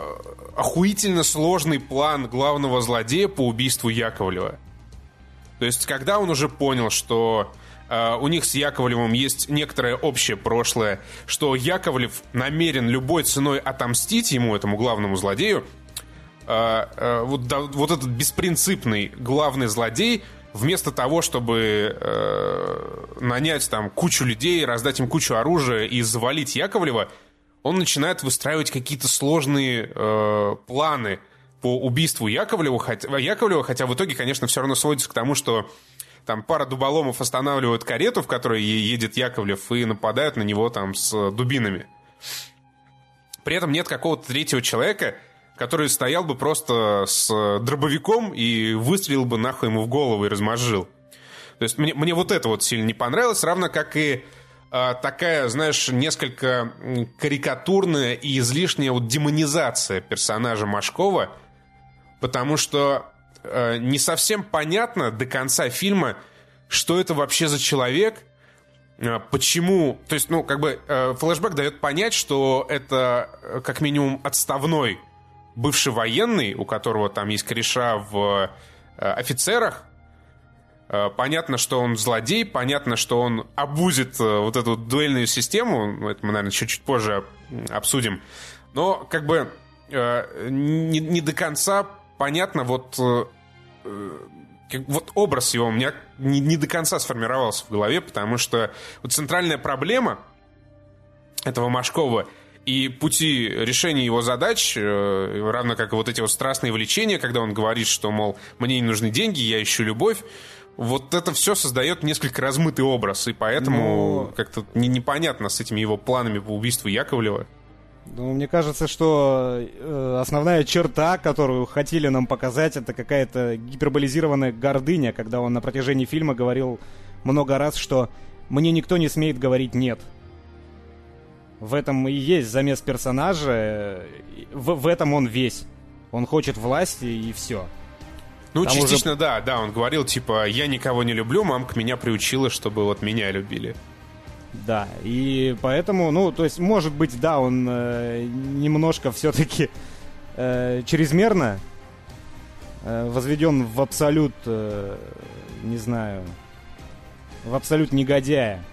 охуительно сложный план главного злодея по убийству Яковлева. То есть, когда он уже понял, что Uh, у них с Яковлевым есть некоторое общее прошлое, что Яковлев намерен любой ценой отомстить ему, этому главному злодею. Uh, uh, вот, да, вот этот беспринципный главный злодей, вместо того, чтобы нанять там кучу людей, раздать им кучу оружия и завалить Яковлева, он начинает выстраивать какие-то сложные планы по убийству Яковлева, хотя, Яковлева, хотя в итоге, конечно, все равно сводится к тому, что там пара дуболомов останавливают карету, в которой едет Яковлев, и нападают на него там с дубинами. При этом нет какого-то третьего человека, который стоял бы просто с дробовиком и выстрелил бы нахуй ему в голову и размозжил. То есть мне, мне вот это вот сильно не понравилось, равно как и э, такая, знаешь, несколько карикатурная и излишняя вот демонизация персонажа Машкова, потому что э, не совсем понятно до конца фильма, что это вообще за человек, э, почему... То есть, ну, как бы э, флешбэк дает понять, что это э, как минимум отставной бывший военный, у которого там есть кореша в э, офицерах, э, Понятно, что он злодей, понятно, что он обузит э, вот эту дуэльную систему, это мы, наверное, чуть-чуть позже обсудим, но как бы не, не до конца понятно, вот, э, э, вот образ его у меня не, не до конца сформировался в голове, потому что вот центральная проблема этого Машкова и пути решения его задач, э, равно как и вот эти вот страстные влечения, когда он говорит, что, мол, мне не нужны деньги, я ищу любовь, вот это все создает несколько размытый образ, и поэтому Но... как-то не, непонятно с этими его планами по убийству Яковлева. Ну, мне кажется, что э, основная черта, которую хотели нам показать, это какая-то гиперболизированная гордыня, когда он на протяжении фильма говорил много раз, что «мне никто не смеет говорить нет». В этом и есть замес персонажа, в, в этом он весь. Он хочет власти и все. Ну, Там частично уже... да, да, он говорил, типа, я никого не люблю, мамка меня приучила, чтобы вот меня любили. Да, и поэтому, ну, то есть, может быть, да, он э, немножко все-таки э, чрезмерно э, возведен в абсолют, э, не знаю, в абсолют негодяя.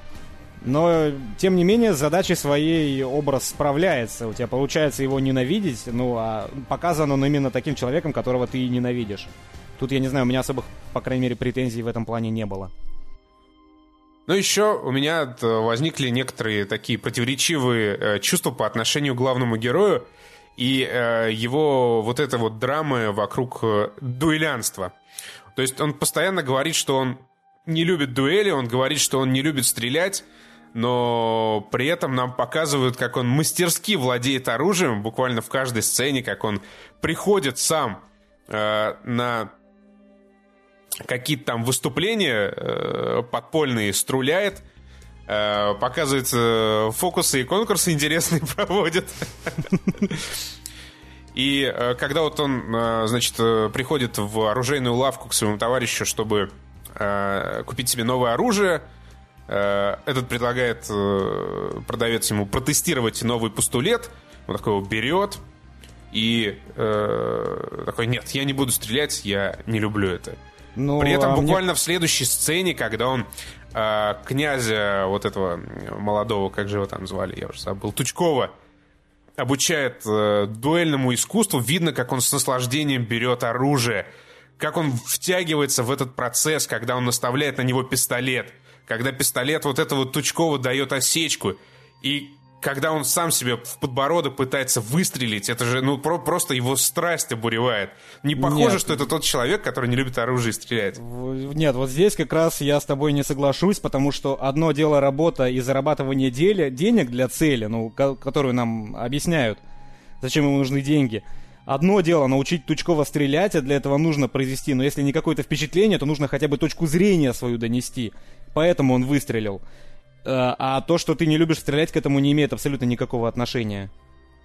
Но, тем не менее, с задачей своей образ справляется. У тебя получается его ненавидеть, ну, а показан он именно таким человеком, которого ты и ненавидишь. Тут, я не знаю, у меня особых, по крайней мере, претензий в этом плане не было. Но еще у меня возникли некоторые такие противоречивые э, чувства по отношению к главному герою и э, его вот эта вот драма вокруг э, дуэлянства. То есть он постоянно говорит, что он не любит дуэли, он говорит, что он не любит стрелять, но при этом нам показывают, как он мастерски владеет оружием, буквально в каждой сцене, как он приходит сам э, на какие-то там выступления э, подпольные струляет, э, показывает э, фокусы и конкурсы интересные [LAUGHS] проводит. И э, когда вот он, значит, приходит в оружейную лавку к своему товарищу, чтобы купить себе новое оружие, этот предлагает продавец ему протестировать новый пустулет, он такой его берет, и э, такой, нет, я не буду стрелять, я не люблю это. Ну, При этом а мне- буквально в следующей сцене, когда он э, князя вот этого молодого, как же его там звали, я уже забыл, Тучкова, обучает э, дуэльному искусству, видно, как он с наслаждением берет оружие, как он втягивается в этот процесс, когда он наставляет на него пистолет, когда пистолет вот этого Тучкова дает осечку, и когда он сам себе в подбородок пытается выстрелить, это же ну про- просто его страсть обуревает. Не похоже, Нет. что это тот человек, который не любит оружие и стрелять. В- Нет, вот здесь как раз я с тобой не соглашусь, потому что одно дело работа и зарабатывание деля- денег для цели, ну, ко- которую нам объясняют, зачем ему нужны деньги. Одно дело научить Тучкова стрелять, а для этого нужно произвести, но если не какое-то впечатление, то нужно хотя бы точку зрения свою донести. Поэтому он выстрелил. Э, А то, что ты не любишь стрелять, к этому не имеет абсолютно никакого отношения.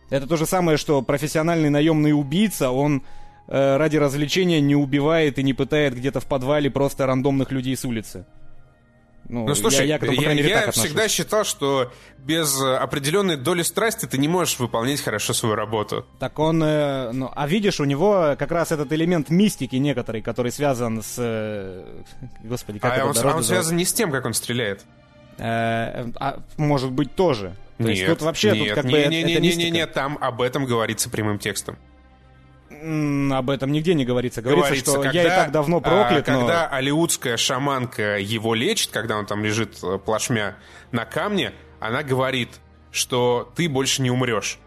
Это то же самое, что профессиональный наемный убийца, он э, ради развлечения не убивает и не пытает где-то в подвале просто рандомных людей с улицы. Ну, Ну, слушай, я, я, по я, мере, я всегда считал, что без э, определенной доли страсти ты не можешь выполнять хорошо свою работу. Так он, э, ну, а видишь, у него как раз этот элемент мистики некоторый, который связан с, э, господи, как А это он, а он зовут? связан не с тем, как он стреляет. Э, а, может быть тоже. То есть нет, тут вообще нет, тут как не, бы не, это не, не, мистика. не, не, там об этом говорится прямым текстом. Об этом нигде не говорится. Говорится, что я и так давно а, проклят, но... Когда алиутская шаманка его лечит, когда он там лежит э, плашмя на камне, она говорит, что ты больше не умрешь.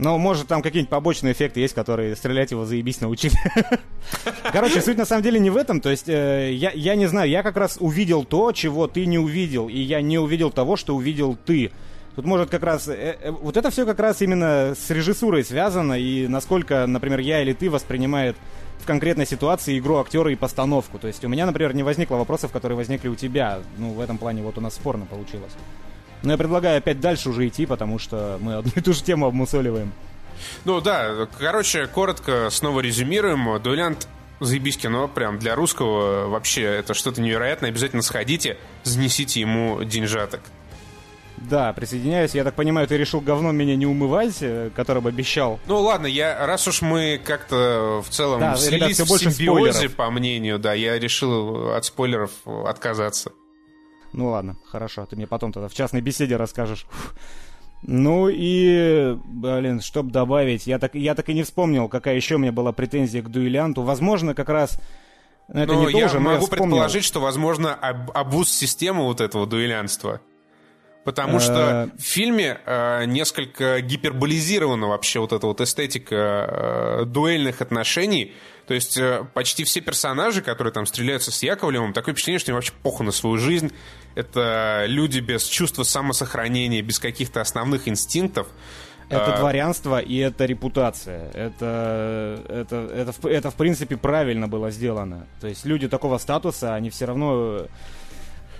Ну, может, там какие-нибудь побочные эффекты есть, которые стрелять его заебись научили. [LAUGHS] Короче, суть на самом деле не в этом. То есть, э, я, я не знаю, я как раз увидел то, чего ты не увидел, и я не увидел того, что увидел ты. Тут может как раз... э, э, вот это все как раз именно с режиссурой связано, и насколько, например, я или ты воспринимает в конкретной ситуации игру актера и постановку. То есть у меня, например, не возникло вопросов, которые возникли у тебя. Ну, в этом плане вот у нас спорно получилось. Но я предлагаю опять дальше уже идти, потому что мы одну и ту же тему обмусоливаем. Ну да, короче, коротко снова резюмируем. Дуэлянт заебись кино, прям для русского вообще это что-то невероятное. Обязательно сходите, занесите ему деньжаток. Да, присоединяюсь. Я так понимаю, ты решил говном меня не умывать, э, которым обещал. Ну ладно, я раз уж мы как-то в целом Да, слились ребят, в больше симбиозе, спойлеров. по мнению, да, я решил от спойлеров отказаться. Ну ладно, хорошо, ты мне потом тогда в частной беседе расскажешь. Ну и, блин, чтоб добавить, я так, я так и не вспомнил, какая еще у меня была претензия к дуэлянту. Возможно, как раз... ну, Это Но не я тоже, но могу вспомнил. предположить, что, возможно, об- обуз системы вот этого дуэлянства. Потому Э. что в фильме э, несколько гиперболизирована вообще вот эта вот эстетика э, дуэльных отношений. То есть э, почти все персонажи, которые там стреляются с Яковлевым, такое впечатление, что им вообще похуй на свою жизнь. Это люди без чувства самосохранения, без каких-то основных инстинктов. Это А, дворянство и это репутация. Это, это, это, в- это, в принципе, правильно было сделано. То есть люди такого статуса, они все равно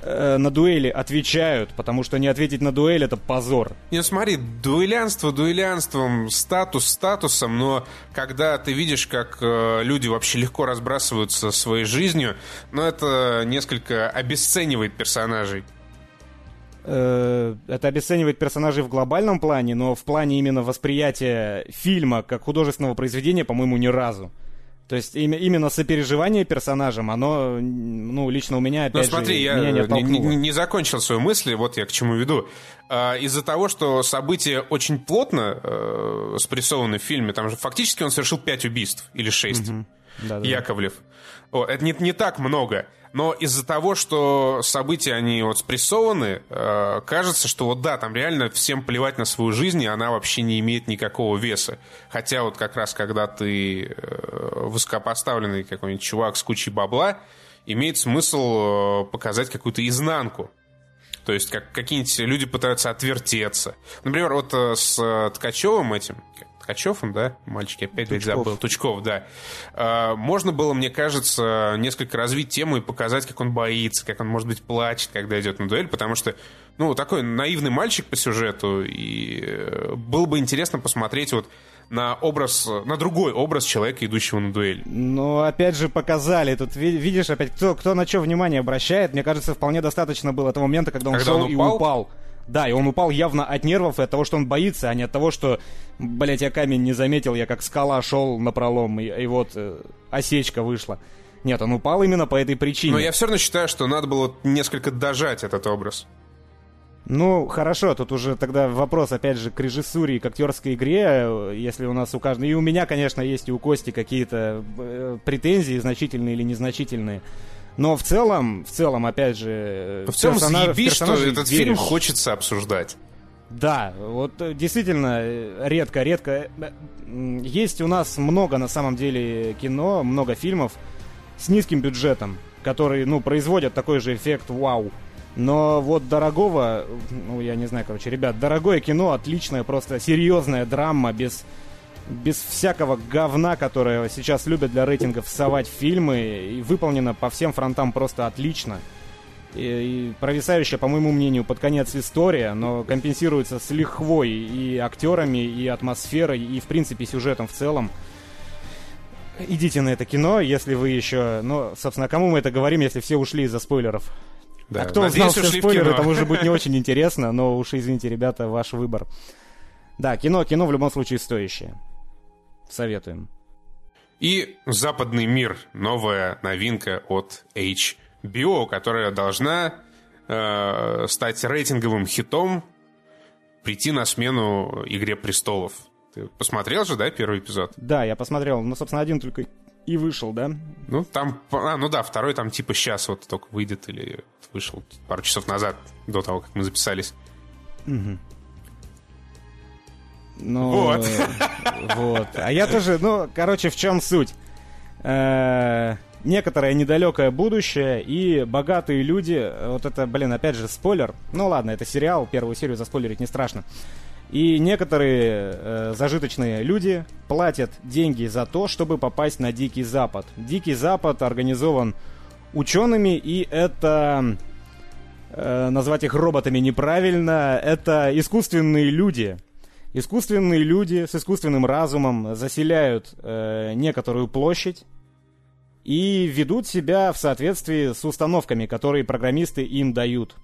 э, на дуэли отвечают, потому что не ответить на дуэль это позор. Не, смотри, дуэлянство дуэлянством, статус статусом, но когда ты видишь, как э, люди вообще легко разбрасываются своей жизнью, ну это несколько обесценивает персонажей. Э, это обесценивает персонажей в глобальном плане, но в плане именно восприятия фильма как художественного произведения, по-моему, ни разу. То есть именно сопереживание персонажам, оно, ну, лично у меня, Ну опять смотри, же, я меня не не, не- не закончил свою мысль, вот я к чему веду. А, Из-за того, что события очень плотно э, спрессованы в фильме, там же фактически он совершил пять убийств или шесть. Да-да-да. Яковлев. О, это не, не так много. Но из-за того, что события, они вот спрессованы, э, кажется, что вот да, там реально всем плевать на свою жизнь, и она вообще не имеет никакого веса. Хотя вот как раз, когда ты э, высокопоставленный какой-нибудь чувак с кучей бабла, имеет смысл э, показать какую-то изнанку. То есть как какие-нибудь люди пытаются отвертеться. Например, вот э, с э, Ткачевым этим, Ткачев он, да? Мальчики, опять Тучков. забыл. Тучков, да. А, можно было, мне кажется, несколько развить тему и показать, как он боится, как он, может быть, плачет, когда идет на дуэль, потому что, ну, такой наивный мальчик по сюжету, и э, было бы интересно посмотреть вот на образ, на другой образ человека, идущего на дуэль. Ну, опять же, показали. Тут ви- видишь, опять, кто, кто на что внимание обращает. Мне кажется, вполне достаточно было того момента, когда он Когда шел он и упал? Да, и он упал явно от нервов и от того, что он боится, а не от того, что, блять, я камень не заметил, я как скала шел на пролом, и, и вот э, осечка вышла. Нет, он упал именно по этой причине. Но я все равно считаю, что надо было несколько дожать этот образ. Ну, хорошо, тут уже тогда вопрос, опять же, к режиссуре и к актерской игре, э, если у нас у каждого... И у меня, конечно, есть и у Кости какие-то э, претензии, значительные или незначительные. Но в целом, в целом, опять же... э, В целом, съеби, что этот веришь. фильм хочется обсуждать. Да, вот э, действительно, э, редко, редко. Есть у нас много, на самом деле, кино, много фильмов с низким бюджетом, которые, ну, производят такой же эффект вау. Но вот дорогого, ну, я не знаю, короче, ребят, дорогое кино, отличное, просто серьезная драма, без, без всякого говна, которое сейчас любят для рейтингов совать фильмы, и выполнено по всем фронтам просто отлично. И, и провисающая, по моему мнению, под конец история, но компенсируется с лихвой и актерами, и атмосферой, и, в принципе, сюжетом в целом. Идите на это кино, если вы еще... Ну, собственно, кому мы это говорим, если все ушли из-за спойлеров? Да. А кто Надеюсь, узнал все спойлеры, кино. тому же будет не очень интересно, но уж извините, ребята, ваш выбор. Да, кино, кино в любом случае стоящее. Советуем. И «Западный мир» — новая новинка от HBO, которая должна э, стать рейтинговым хитом, прийти на смену «Игре престолов». Ты посмотрел же, да, первый эпизод? Да, я посмотрел, ну, собственно, один только и вышел, да? Ну, там... А, ну да, второй там типа сейчас вот только выйдет или вышел пару часов назад, до того, как мы записались. Ну, Вот. э, Вот. А я тоже, ну, короче, в чем суть? Э, Некоторое недалекое будущее и богатые люди, вот это, блин, опять же, спойлер. Ну ладно, это сериал, первую серию заспойлерить не страшно. И некоторые э, зажиточные люди платят деньги за то, чтобы попасть на Дикий Запад. Дикий Запад организован учеными, и это э, назвать их роботами неправильно. Это искусственные люди. Искусственные люди с искусственным разумом заселяют э, некоторую площадь и ведут себя в соответствии с установками, которые программисты им дают.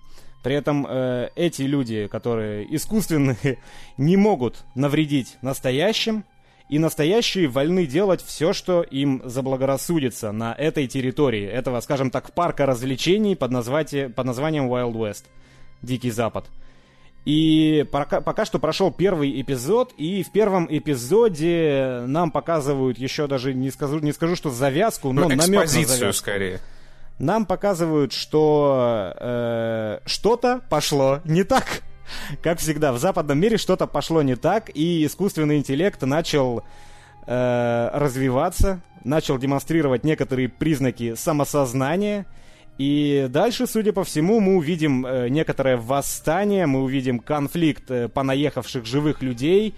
При этом э, эти люди, которые искусственные, [LAUGHS] не могут навредить настоящим, и настоящие вольны делать все, что им заблагорассудится на этой территории, этого, скажем так, парка развлечений под, назвати- под названием Wild West, Дикий Запад. И пока, пока что прошел первый эпизод, и в первом эпизоде нам показывают еще даже, не скажу, не скажу что завязку, но Ну, намек на завязку. скорее. Нам показывают, что э, что-то пошло не так. Как всегда, в западном мире что-то пошло не так, и искусственный интеллект начал э, развиваться, начал демонстрировать некоторые признаки самосознания. И дальше, судя по всему, мы увидим э, некоторое восстание, мы увидим конфликт э, понаехавших живых людей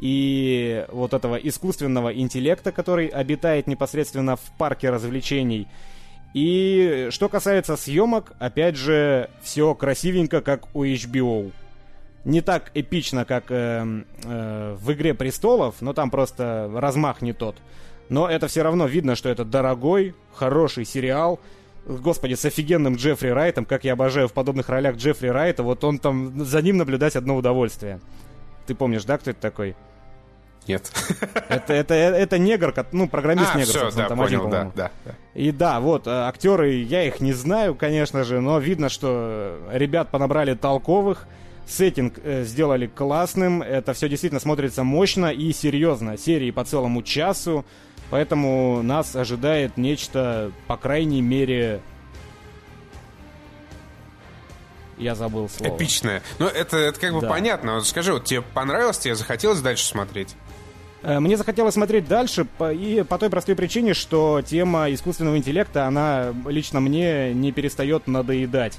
и вот этого искусственного интеллекта, который обитает непосредственно в парке развлечений. И что касается съемок, опять же, все красивенько, как у HBO. Не так эпично, как э, э, в «Игре престолов», но там просто размах не тот. Но это все равно видно, что это дорогой, хороший сериал. Господи, с офигенным Джеффри Райтом, как я обожаю в подобных ролях Джеффри Райта, вот он там, за ним наблюдать одно удовольствие. Ты помнишь, да, кто это такой? Нет. [LAUGHS] Это, это, это негр, ну, программист А, негр, все, да, там один, понял, да, по-моему. да. да. И да, вот, э, актеры, я их не знаю, конечно же, но видно, что ребят понабрали толковых, сеттинг э, сделали классным, это все действительно смотрится мощно и серьезно. Серии по целому часу, поэтому нас ожидает нечто, по крайней мере... Я забыл слово. Эпичное. Ну, это, это как бы Да. понятно. Вот скажи, вот тебе понравилось, тебе захотелось дальше смотреть? Э, Мне захотелось смотреть дальше, и по той простой причине, что тема искусственного интеллекта, она лично мне не перестает надоедать.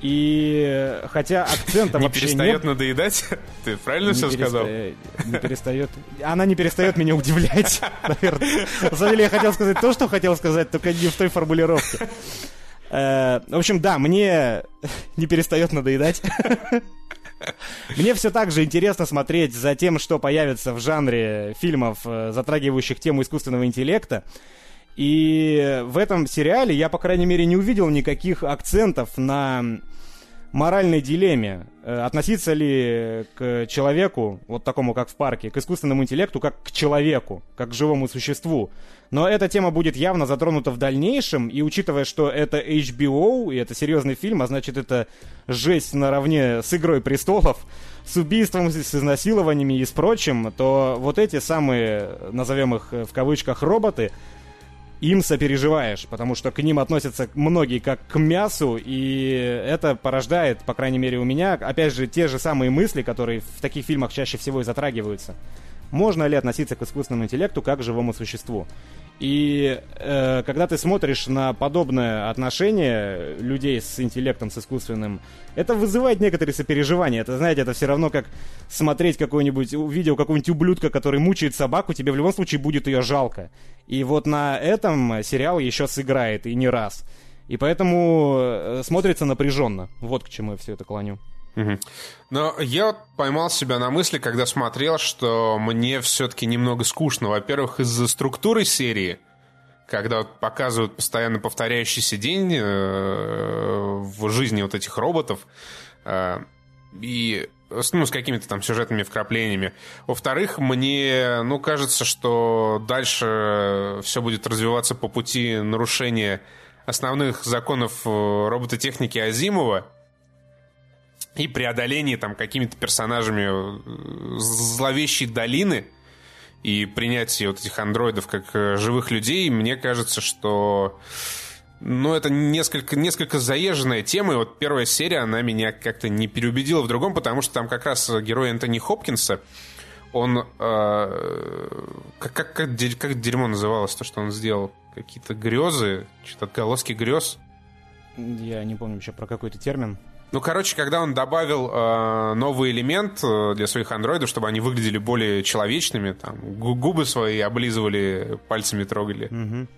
И хотя акцента не вообще перестает нет... надоедать? [LAUGHS] Ты правильно все не сказал? Не перестает... Она не перестает меня удивлять, [LAUGHS] наверное. На самом деле я хотел сказать то, что хотел сказать, только не в той формулировке. Э, В общем, да, мне [LAUGHS] не перестает надоедать. Мне все так же интересно смотреть за тем, что появится в жанре фильмов, э, затрагивающих тему искусственного интеллекта. И в этом сериале я, по крайней мере, не увидел никаких акцентов на моральной дилемме. Э, Относиться ли к человеку, вот такому, как в парке, к искусственному интеллекту, как к человеку, как к живому существу. Но эта тема будет явно затронута в дальнейшем, и учитывая, что это HBO, и это серьезный фильм, а значит, это жесть наравне с «Игрой престолов», с убийством, с изнасилованиями и с прочим, то вот эти самые, назовем их э, в кавычках, роботы, им сопереживаешь, потому что к ним относятся многие как к мясу, и это порождает, по крайней мере у меня, опять же, те же самые мысли, которые в таких фильмах чаще всего и затрагиваются. Можно ли относиться к искусственному интеллекту как к живому существу? И э, когда ты смотришь на подобное отношение людей с интеллектом, с искусственным, это вызывает некоторые сопереживания. Это, знаете, это все равно как смотреть какое-нибудь видео какого-нибудь ублюдка, который мучает собаку, тебе в любом случае будет ее жалко. И вот на этом сериал еще сыграет, и не раз. И поэтому э, смотрится напряженно. Вот к чему я все это клоню. Мгм. Но я поймал себя на мысли, когда смотрел, что мне все-таки немного скучно. Во-первых, из-за структуры серии, когда вот показывают постоянно повторяющийся день э, в жизни вот этих роботов, э, и ну, с какими-то там сюжетными вкраплениями. Во-вторых, мне, ну, кажется, что дальше все будет развиваться по пути нарушения основных законов э, робототехники Азимова, и преодоление там какими-то персонажами э, зловещей долины и принятие вот этих андроидов как э, живых людей, мне кажется, что ну, это несколько, несколько заезженная тема, и вот первая серия, она меня как-то не переубедила в другом, потому что там как раз герой Энтони Хопкинса, он... э, как, как, как, как дерьмо называлось, то, что он сделал? Какие-то грезы, что-то отголоски грез. Я не помню еще про какой-то термин. Ну, короче, когда он добавил э, новый элемент э, для своих андроидов, чтобы они выглядели более человечными, там, гу- губы свои облизывали, пальцами трогали. Мгм.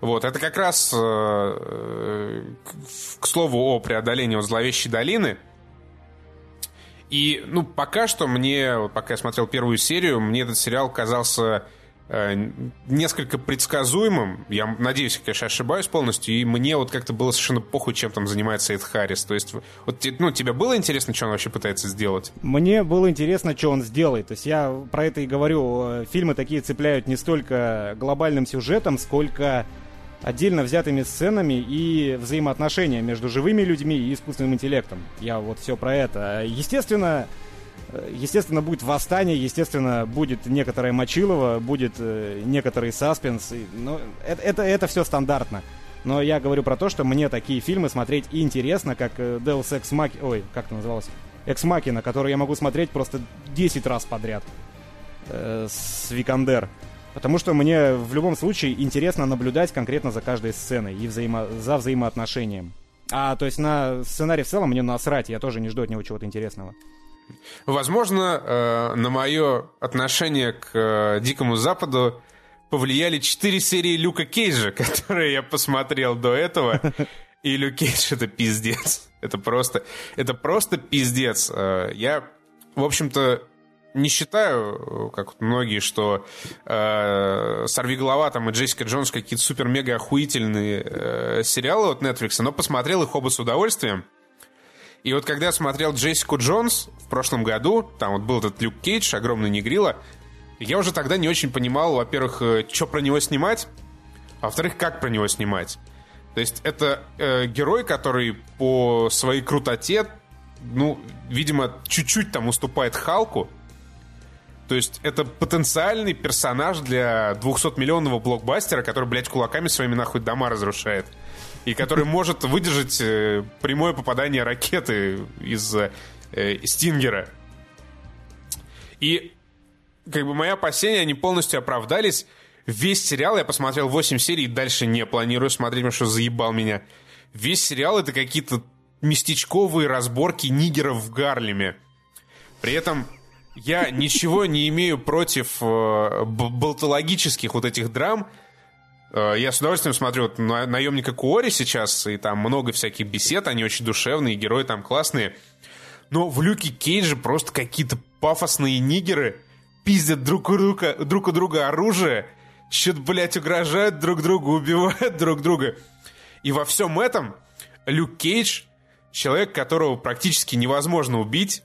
Вот, это как раз, э, к, к слову, о преодолении вот зловещей долины. И, ну, пока что мне, пока я смотрел первую серию, мне этот сериал казался несколько предсказуемым. Я надеюсь, я, конечно, ошибаюсь полностью. И мне вот как-то было совершенно похуй, чем там занимается Эд Харрис. То есть, вот, ну, тебе было интересно, что он вообще пытается сделать? Мне было интересно, что он сделает. То есть я про это и говорю. Э, Фильмы такие цепляют не столько глобальным сюжетом, сколько отдельно взятыми сценами и взаимоотношения между живыми людьми и искусственным интеллектом. Я вот все про это. Естественно, э, естественно, будет восстание, естественно, будет некоторое мочилово, будет э, некоторый саспенс. Но это, это, это все стандартно. Но я говорю про то, что мне такие фильмы смотреть интересно, как э, Deus Ex Machina... Ой, как это называлось? Экс Макина, который я могу смотреть просто 10 раз подряд э, с Викандер. Потому что мне в любом случае интересно наблюдать конкретно за каждой сценой и взаимо... за взаимоотношением. А, то есть на сценарий в целом мне насрать, я тоже не жду от него чего-то интересного. Возможно, э, на мое отношение к э, Дикому Западу повлияли четыре серии Люка Кейджа, [LAUGHS] которые я посмотрел до этого. И Люк Кейдж это пиздец. Это просто, это просто пиздец. Э, Я, в общем-то, не считаю, как многие, что э, «Сорви голова» там, и «Джессика Джонс» какие-то супер-мега охуительные э, сериалы от Netflix, но посмотрел их оба с удовольствием. И вот когда я смотрел Джессику Джонс в прошлом году, там вот был этот Люк Кейдж, огромный негрила, я уже тогда не очень понимал, во-первых, что про него снимать, а во-вторых, как про него снимать. То есть это э, герой, который по своей крутоте, ну, видимо, чуть-чуть там уступает Халку. То есть это потенциальный персонаж для 200-миллионного блокбастера, который, блядь, кулаками своими нахуй дома разрушает. И который может выдержать э, прямое попадание ракеты из э, Стингера. И как бы мои опасения, они полностью оправдались. Весь сериал я посмотрел 8 серий дальше не планирую смотреть, потому что заебал меня. Весь сериал это какие-то местечковые разборки нигеров в Гарлеме. При этом я ничего не имею против э, болтологических вот этих драм. Э, я с удовольствием смотрю вот, на наемника Куори сейчас, и там много всяких бесед, они очень душевные, герои там классные. Но в Люке Кейдже просто какие-то пафосные нигеры пиздят друг у друга, друг у друга оружие, что-то, блядь, угрожают друг другу, убивают друг друга. И во всем этом Люк Кейдж, человек, которого практически невозможно убить,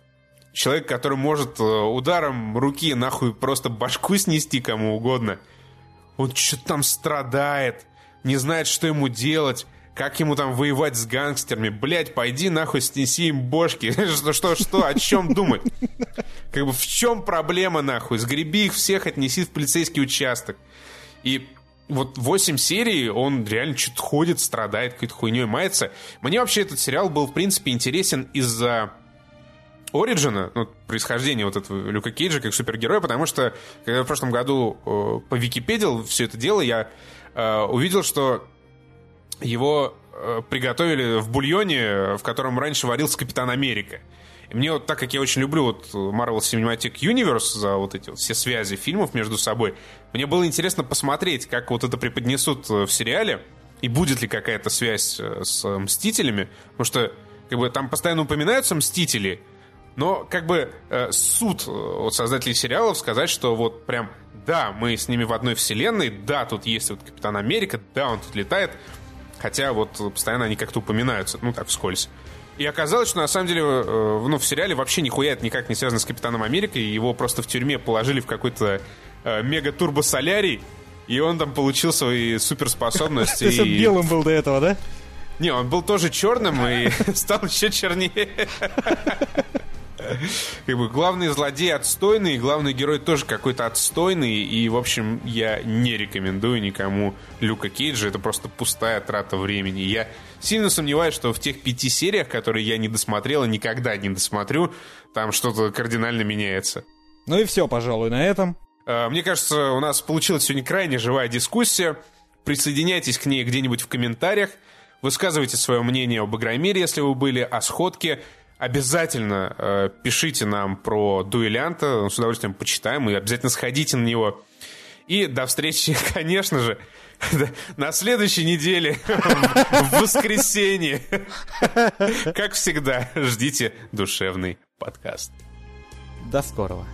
человек, который может э, ударом руки нахуй просто башку снести кому угодно. Он что-то там страдает, не знает, что ему делать, как ему там воевать с гангстерами. Блять, пойди нахуй снеси им бошки. [LAUGHS] что, что, что, о чем думать? Как бы в чем проблема нахуй? Сгреби их всех, отнеси в полицейский участок. И вот 8 серий, он реально что-то ходит, страдает, какой-то хуйней мается. Мне вообще этот сериал был, в принципе, интересен из-за Ориджина, ну, происхождения вот этого Люка Кейджа как супергероя, потому что, когда в прошлом году э, по Википедии все это дело, я э, увидел, что его э, приготовили в бульоне, в котором раньше варился Капитан Америка. И мне вот так как я очень люблю вот Marvel Cinematic Universe за вот эти вот все связи фильмов между собой, мне было интересно посмотреть, как вот это преподнесут э, в сериале, и будет ли какая-то связь э, с Мстителями, потому что как бы там постоянно упоминаются Мстители, но как бы э, суд э, от создателей сериалов сказать, что вот прям да, мы с ними в одной вселенной, да, тут есть вот Капитан Америка, да, он тут летает, хотя вот постоянно они как-то упоминаются, ну так вскользь. И оказалось, что на самом деле э, ну, в сериале вообще нихуя это никак не связано с Капитаном Америкой, его просто в тюрьме положили в какой-то э, мега-турбо-солярий, и он там получил свои суперспособности. То есть он белым был до этого, да? Не, он был тоже черным и [LAUGHS] стал еще чернее. Как бы главный злодей отстойный, главный герой тоже какой-то отстойный, и, в общем, я не рекомендую никому Люка Кейджа, это просто пустая трата времени. Я сильно сомневаюсь, что в тех пяти сериях, которые я не досмотрел и никогда не досмотрю, там что-то кардинально меняется. Ну и все, пожалуй, на этом. А, мне кажется, у нас получилась сегодня крайне живая дискуссия. Присоединяйтесь к ней где-нибудь в комментариях. Высказывайте свое мнение об Игромире, если вы были, о сходке. Обязательно э, пишите нам про дуэлянта, с удовольствием почитаем, и обязательно сходите на него. И до встречи, [LAUGHS] конечно же, [LAUGHS] на следующей неделе, [LAUGHS] в воскресенье. Как всегда, ждите душевный подкаст. До скорого.